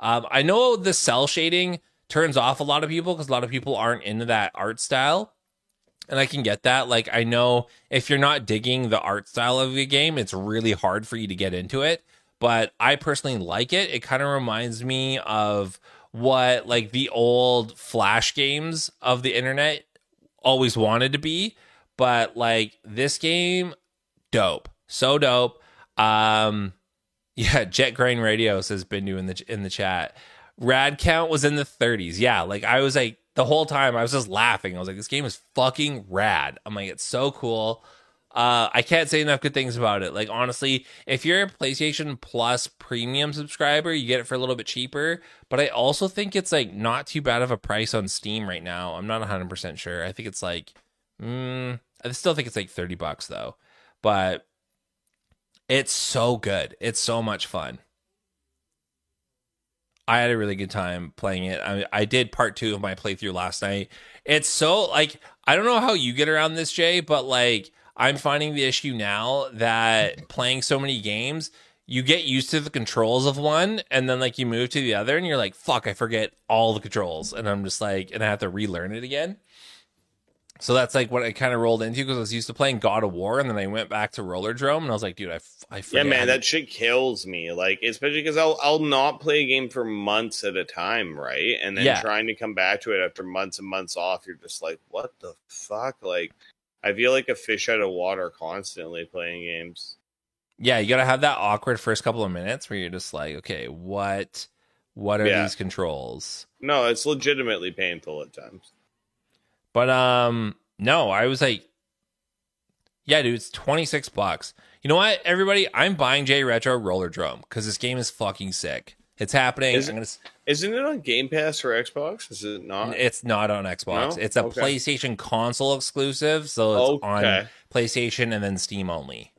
Um, I know the cell shading turns off a lot of people because a lot of people aren't into that art style. And I can get that. Like, I know if you're not digging the art style of the game, it's really hard for you to get into it. But I personally like it. It kind of reminds me of what, like, the old Flash games of the internet always wanted to be. But, like, this game, dope. So dope. Um, yeah, Jet Grind Radio says Bindu in the in the chat rad count was in the 30s. Yeah, like I was like the whole time I was just laughing. I was like, this game is fucking rad. I'm like, it's so cool. Uh, I can't say enough good things about it. Like honestly, if you're a PlayStation Plus premium subscriber, you get it for a little bit cheaper. But I also think it's like not too bad of a price on Steam right now. I'm not 100 percent sure. I think it's like, mm, I still think it's like 30 bucks though. But it's so good. It's so much fun. I had a really good time playing it. I, I did part two of my playthrough last night. It's so like I don't know how you get around this, Jay, but like I'm finding the issue now that playing so many games, you get used to the controls of one, and then like you move to the other, and you're like, "Fuck, I forget all the controls," and I'm just like, and I have to relearn it again. So that's like what I kind of rolled into because I was used to playing God of War, and then I went back to Rollerdrome, and I was like, dude, I, I yeah, man, that shit kills me. Like, especially because I'll I'll not play a game for months at a time, right? And then yeah. trying to come back to it after months and months off, you're just like, what the fuck? Like, I feel like a fish out of water constantly playing games. Yeah, you gotta have that awkward first couple of minutes where you're just like, okay, what, what are yeah. these controls? No, it's legitimately painful at times. But um, no, I was like, yeah, dude, it's twenty six bucks. You know what, everybody? I'm buying J Retro Rollerdrome because this game is fucking sick. It's happening. Is, gonna... Isn't it on Game Pass for Xbox? Is it not? It's not on Xbox. No? It's a okay. PlayStation console exclusive, so it's okay. on PlayStation and then Steam only.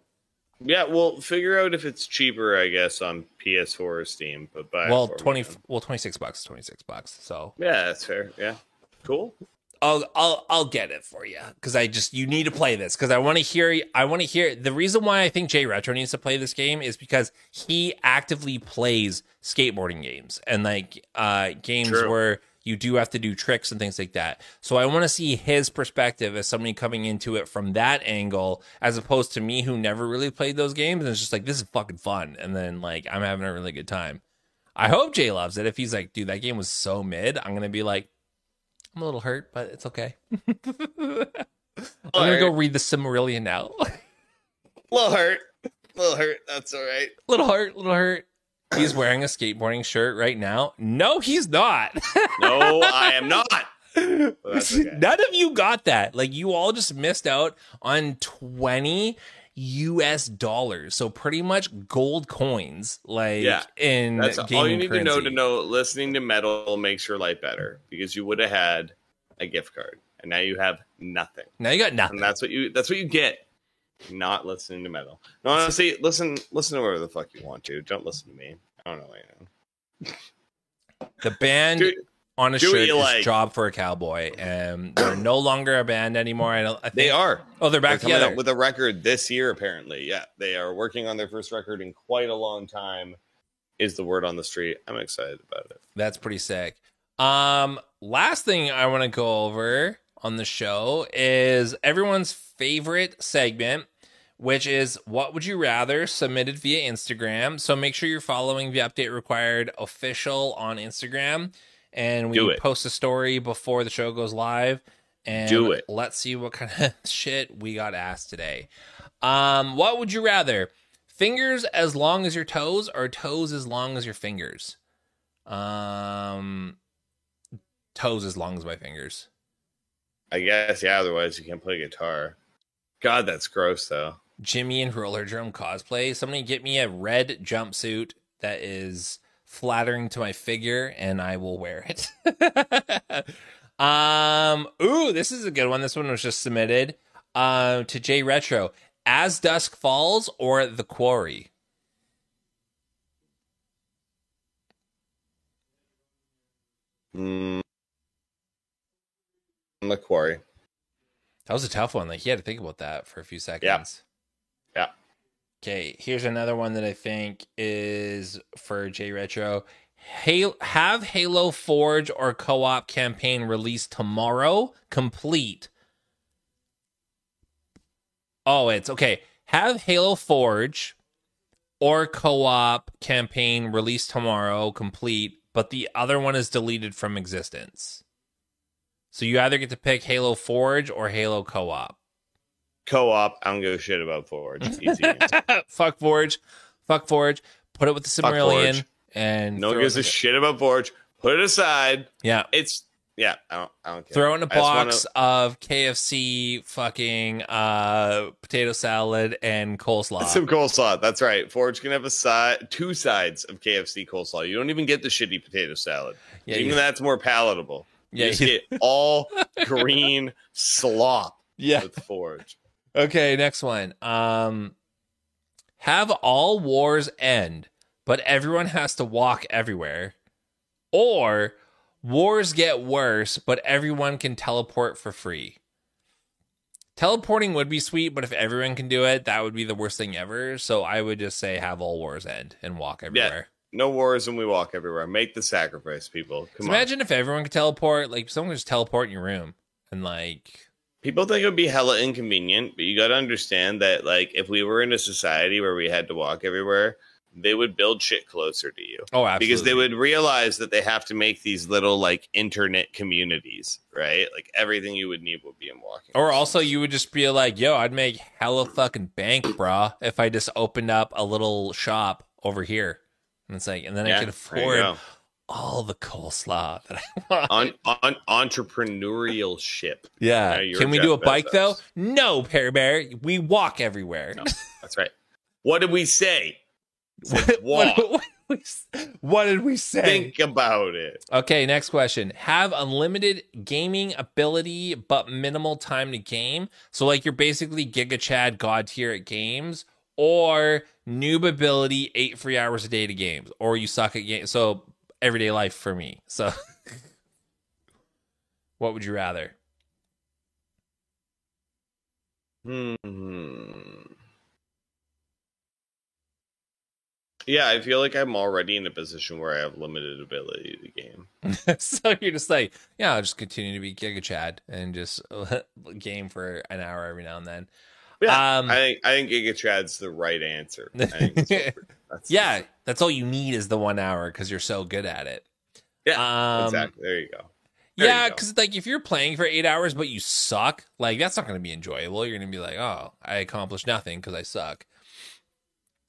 Yeah, we'll figure out if it's cheaper, I guess, on PS4 or Steam. But buy well, twenty, well, twenty six bucks, twenty six bucks. So yeah, that's fair. Yeah, Cool. I'll I'll I'll get it for you because I just you need to play this because I want to hear I want to hear the reason why I think Jay Retro needs to play this game is because he actively plays skateboarding games and like uh games True. where you do have to do tricks and things like that. So I want to see his perspective as somebody coming into it from that angle as opposed to me who never really played those games and it's just like this is fucking fun and then like I'm having a really good time. I hope Jay loves it. If he's like, dude, that game was so mid, I'm gonna be like, I'm a little hurt, but it's okay. I'm gonna go read the Silmarillion now. little hurt. little hurt. That's all right. little hurt, little hurt. He's wearing a skateboarding shirt right now. No, he's not. No, I am not. Okay. None of you got that. Like you all just missed out on 20 US dollars. So pretty much gold coins. Like Yeah. in That's all you need to know to know listening to metal makes your life better because you would have had a gift card and now you have nothing. Now you got nothing. And that's what you that's what you get. Not listening to metal. No, honestly, listen listen to whatever the fuck you want to. Don't listen to me. I don't know what you know. The band Do- on a do shirt you is like. "Job for a Cowboy," and they're no longer a band anymore. I don't. I think, They are. Oh, they're back They're back coming together. out with a record this year, apparently. Yeah, they are working on their first record in quite a long time. Is the word on the street? I'm excited about it. That's pretty sick. Um, last thing I want to go over on the show is everyone's favorite segment, which is what would you rather submitted via Instagram. So make sure you're following the update required official on Instagram, and we post a story before the show goes live. And Do it. Let's see what kind of shit we got asked today. Um, what would you rather? Fingers as long as your toes, or toes as long as your fingers? Um, toes as long as my fingers. I guess, yeah, otherwise you can't play guitar. God, that's gross though. Jimmy and Rollerdrome cosplay. Somebody get me a red jumpsuit that is flattering to my figure, and I will wear it. um, ooh, this is a good one. This one was just submitted uh, to J Retro. As Dusk Falls or The Quarry. Mm. The quarry. That was a tough one. Like you had to think about that for a few seconds. Yeah. Yeah. Okay, here's another one that I think is for J Retro. Halo, have Halo Forge or co-op campaign released tomorrow complete. Oh, it's okay. Have Halo Forge or co-op campaign released tomorrow complete, but the other one is deleted from existence. So you either get to pick Halo Forge or Halo Co-op. Co-op. I don't give a shit about Forge. Fuck Forge. Fuck Forge. Put it with the Silmarillion and no throw gives a in- shit about Forge. Put it aside. Yeah. It's yeah. I don't. I don't care. Throw in a just wanna- box of KFC fucking uh potato salad and coleslaw. Some coleslaw. That's right. Forge can have a side, two sides of KFC coleslaw. You don't even get the shitty potato salad. yeah, even you- that's more palatable. yeah, you just you- get all green slop yeah. with Forge. Okay, next one. Um have all wars end, but everyone has to walk everywhere. Or wars get worse, but everyone can teleport for free. Teleporting would be sweet, but if everyone can do it, that would be the worst thing ever. So I would just say have all wars end and walk everywhere. Yeah. No wars and we walk everywhere. Make the sacrifice, people. Come on. imagine if everyone could teleport, like someone could just teleport in your room and like People think it would be hella inconvenient, but you got to understand that, like, if we were in a society where we had to walk everywhere, they would build shit closer to you. oh absolutely because they would realize that they have to make these little like internet communities, right? Like everything you would need would be in walking. Or also, you would just be like, "Yo, I'd make hella fucking bank, brah, if I just opened up a little shop over here." And it's like, and then I could afford. All the coleslaw that I want. on, on entrepreneurial ship. yeah. Yeah, you're Can we do a Jeff bike though? No, Pear Bear. We walk everywhere. No. That's right. What did we say? what, Walk. what, what, what did we say? Think about it. Okay, next question. Have unlimited gaming ability but minimal time to game. So like you're basically Giga Chad god tier at games, or noob ability eight free hours a day to games, or you suck at games. So everyday life for me. So What would you rather? Hmm. Yeah, I feel like I'm already in a position where I have limited ability to game. so you're just like, yeah, I'll just continue to be Giga Chad and just game for an hour every now and then. Yeah, um, I think I think Giga Chad's the right answer. That's, yeah, that's all you need is the one hour because you're so good at it. Yeah, um, exactly. There you go. There yeah, because like if you're playing for eight hours but you suck, like that's not going to be enjoyable. You're going to be like, oh, I accomplished nothing because I suck.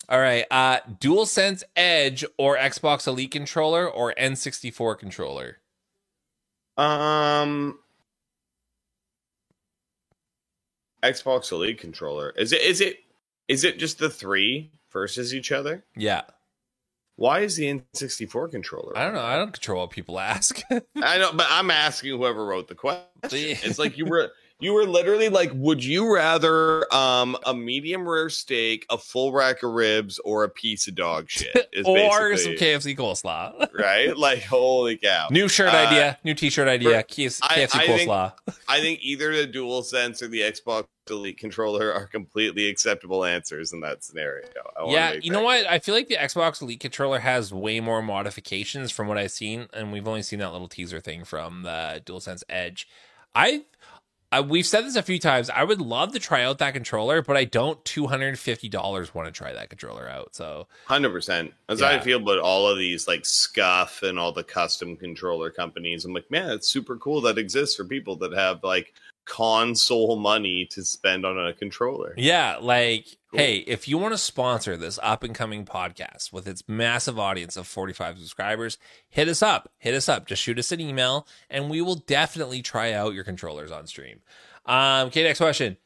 All right. Uh DualSense Edge or Xbox Elite controller or N64 controller? Um Xbox Elite controller. Is it is it is it just the 3 versus each other? Yeah. Why is the N64 controller? I don't know. I don't control what people ask. I know, but I'm asking whoever wrote the question. it's like you were you were literally like, would you rather um, a medium rare steak, a full rack of ribs, or a piece of dog shit? or some KFC coleslaw, right? Like, holy cow! New shirt uh, idea, new T-shirt idea. For, KFC, I, I coleslaw. Think, I think either the DualSense or the Xbox Elite controller are completely acceptable answers in that scenario. Yeah, you know what? I feel like the Xbox Elite controller has way more modifications from what I've seen, and we've only seen that little teaser thing from the DualSense Edge. I uh, we've said this a few times. I would love to try out that controller, but I don't two hundred and fifty dollars want to try that controller out. So hundred percent. That's yeah. how I feel about all of these like SCUF and all the custom controller companies. I'm like, man, it's super cool that exists for people that have like console money to spend on a controller. Yeah, like. Hey, if you want to sponsor this up and coming podcast with its massive audience of 45 subscribers, hit us up. Hit us up. Just shoot us an email and we will definitely try out your controllers on stream. Um, okay, next question.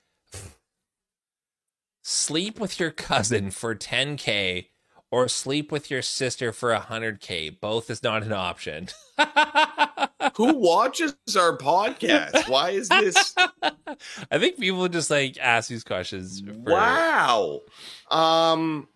Sleep with your cousin for 10k or sleep with your sister for 100k. Both is not an option. Who watches our podcast? Why is this? I think people just like ask these questions. For... Wow. Um,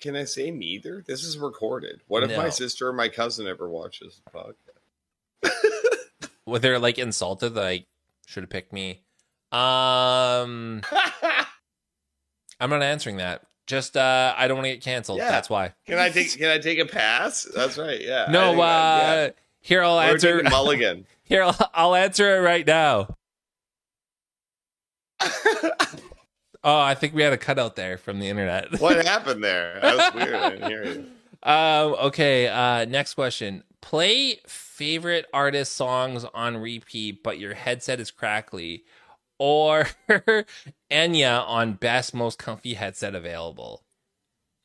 can I say neither? This is recorded. What if no. my sister or my cousin ever watches the podcast? Were they're like insulted? Like, should have picked me. Um, I'm not answering that. Just uh, I don't want to get canceled. Yeah. That's why. Can I take Can I take a pass? That's right. Yeah. No. Uh, yeah. Here I'll answer. Mulligan. Here I'll, I'll answer it right now. oh, I think we had a cutout there from the internet. what happened there? That was weird. I didn't hear you. Um, okay. Uh, next question. Play favorite artist songs on repeat, but your headset is crackly, or Enya on best most comfy headset available.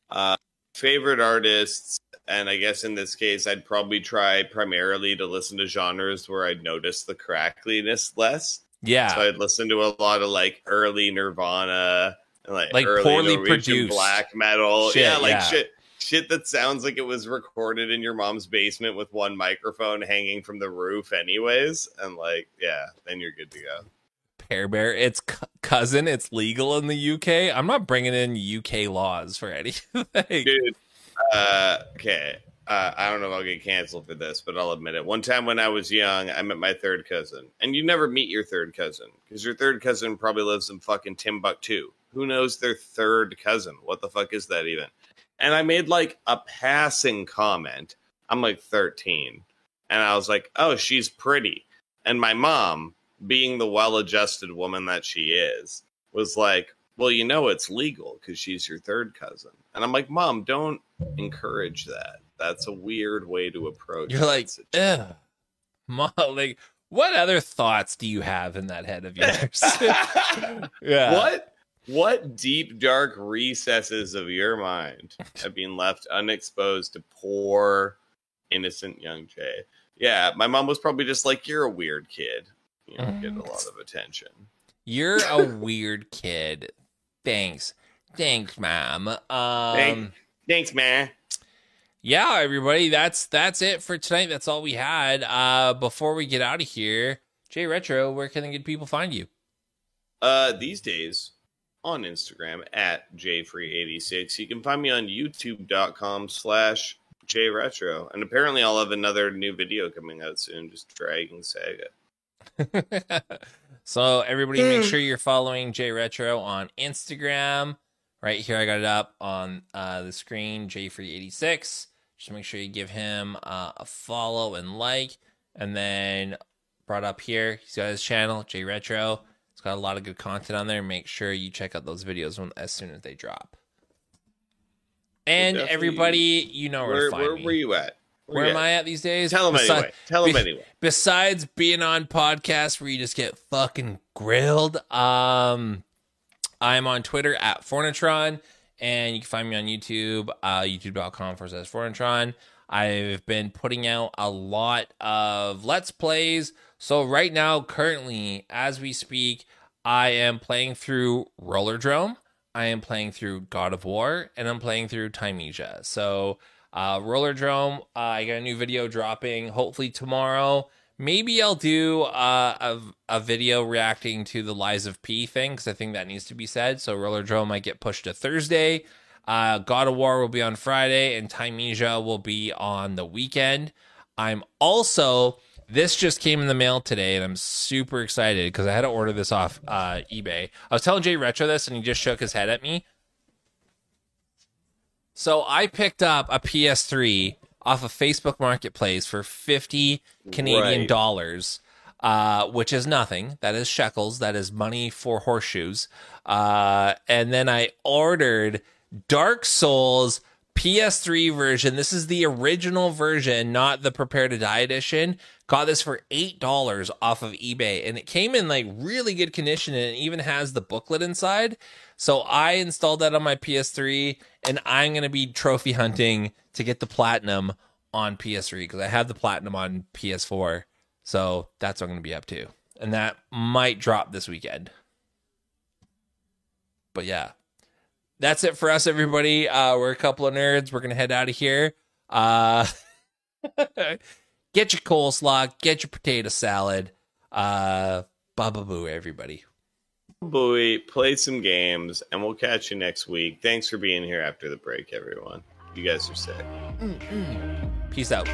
Uh, favorite artists and I guess in this case, I'd probably try primarily to listen to genres where I'd notice the crackliness less. Yeah. So I'd listen to a lot of like early Nirvana and like, like early poorly Norwegian produced black metal. Shit, yeah, like yeah. shit shit that sounds like it was recorded in your mom's basement with one microphone hanging from the roof anyways and like yeah then you're good to go Care Bear. It's cousin. It's legal in the UK. I'm not bringing in UK laws for anything. Dude, uh, okay. Uh, I don't know if I'll get canceled for this, but I'll admit it. One time when I was young, I met my third cousin, and you never meet your third cousin because your third cousin probably lives in fucking Timbuktu. Who knows their third cousin? What the fuck is that even? And I made like a passing comment. I'm like 13, and I was like, "Oh, she's pretty." And my mom, being the well-adjusted woman that she is, was like, "Well, you know it's legal because she's your third cousin." And I'm like, Mom, don't encourage that. That's a weird way to approach. You're like, Ugh. Mom, like, what other thoughts do you have in that head of yours? yeah. What what deep dark recesses of your mind have been left unexposed to poor innocent young Jay? Yeah, my mom was probably just like, You're a weird kid. You know, get a lot of attention. You're a weird kid. Thanks. Thanks, ma'am. Um, Thanks, man. Yeah, everybody, that's that's it for tonight. That's all we had. Uh, before we get out of here, Jay Retro, where can the good people find you? Uh, these days on Instagram at jfree86. You can find me on youtube.com slash jretro. And apparently I'll have another new video coming out soon, just Dragon Saga. so everybody make sure you're following J Retro on Instagram. Right here, I got it up on uh, the screen, J Free 86. Just make sure you give him uh, a follow and like. And then brought up here, he's got his channel, J Retro. It's got a lot of good content on there. Make sure you check out those videos when, as soon as they drop. And everybody, you know where, Where, to find where me. were you at? Where am I at these days? Tell them Besi- anyway. Tell them be- anyway. Besides being on podcasts where you just get fucking grilled, um, I'm on Twitter at FornaTRON, and you can find me on YouTube, uh, youtube.com forward slash FornaTRON. I've been putting out a lot of Let's Plays. So, right now, currently, as we speak, I am playing through Rollerdrome. I am playing through God of War, and I'm playing through Thymesia. So, uh, Rollerdrome, uh, I got a new video dropping hopefully tomorrow. Maybe I'll do uh, a, a video reacting to the Lies of P thing because I think that needs to be said. So, Rollerdrome might get pushed to Thursday. Uh, God of War will be on Friday, and Thymesia will be on the weekend. I'm also this just came in the mail today, and I'm super excited because I had to order this off uh, eBay. I was telling Jay Retro this, and he just shook his head at me. So I picked up a PS3 off of Facebook Marketplace for 50 Canadian Right. dollars, uh, which is nothing. That is shekels. That is money for horseshoes. Uh, and then I ordered Dark Souls PS3 version. This is the original version, not the Prepare to Die edition. Got this for $8 off of eBay and it came in like really good condition and it even has the booklet inside. So I installed that on my PS3 and I'm going to be trophy hunting to get the platinum on PS3 because I have the platinum on PS4. So that's what I'm going to be up to. And that might drop this weekend. But yeah, that's it for us, everybody. Uh, we're a couple of nerds. We're going to head out of here. Uh, get your coleslaw, get your potato salad. Uh, baba boo, everybody. Boy, play some games, and we'll catch you next week. Thanks for being here after the break, everyone. You guys are sick. Peace out.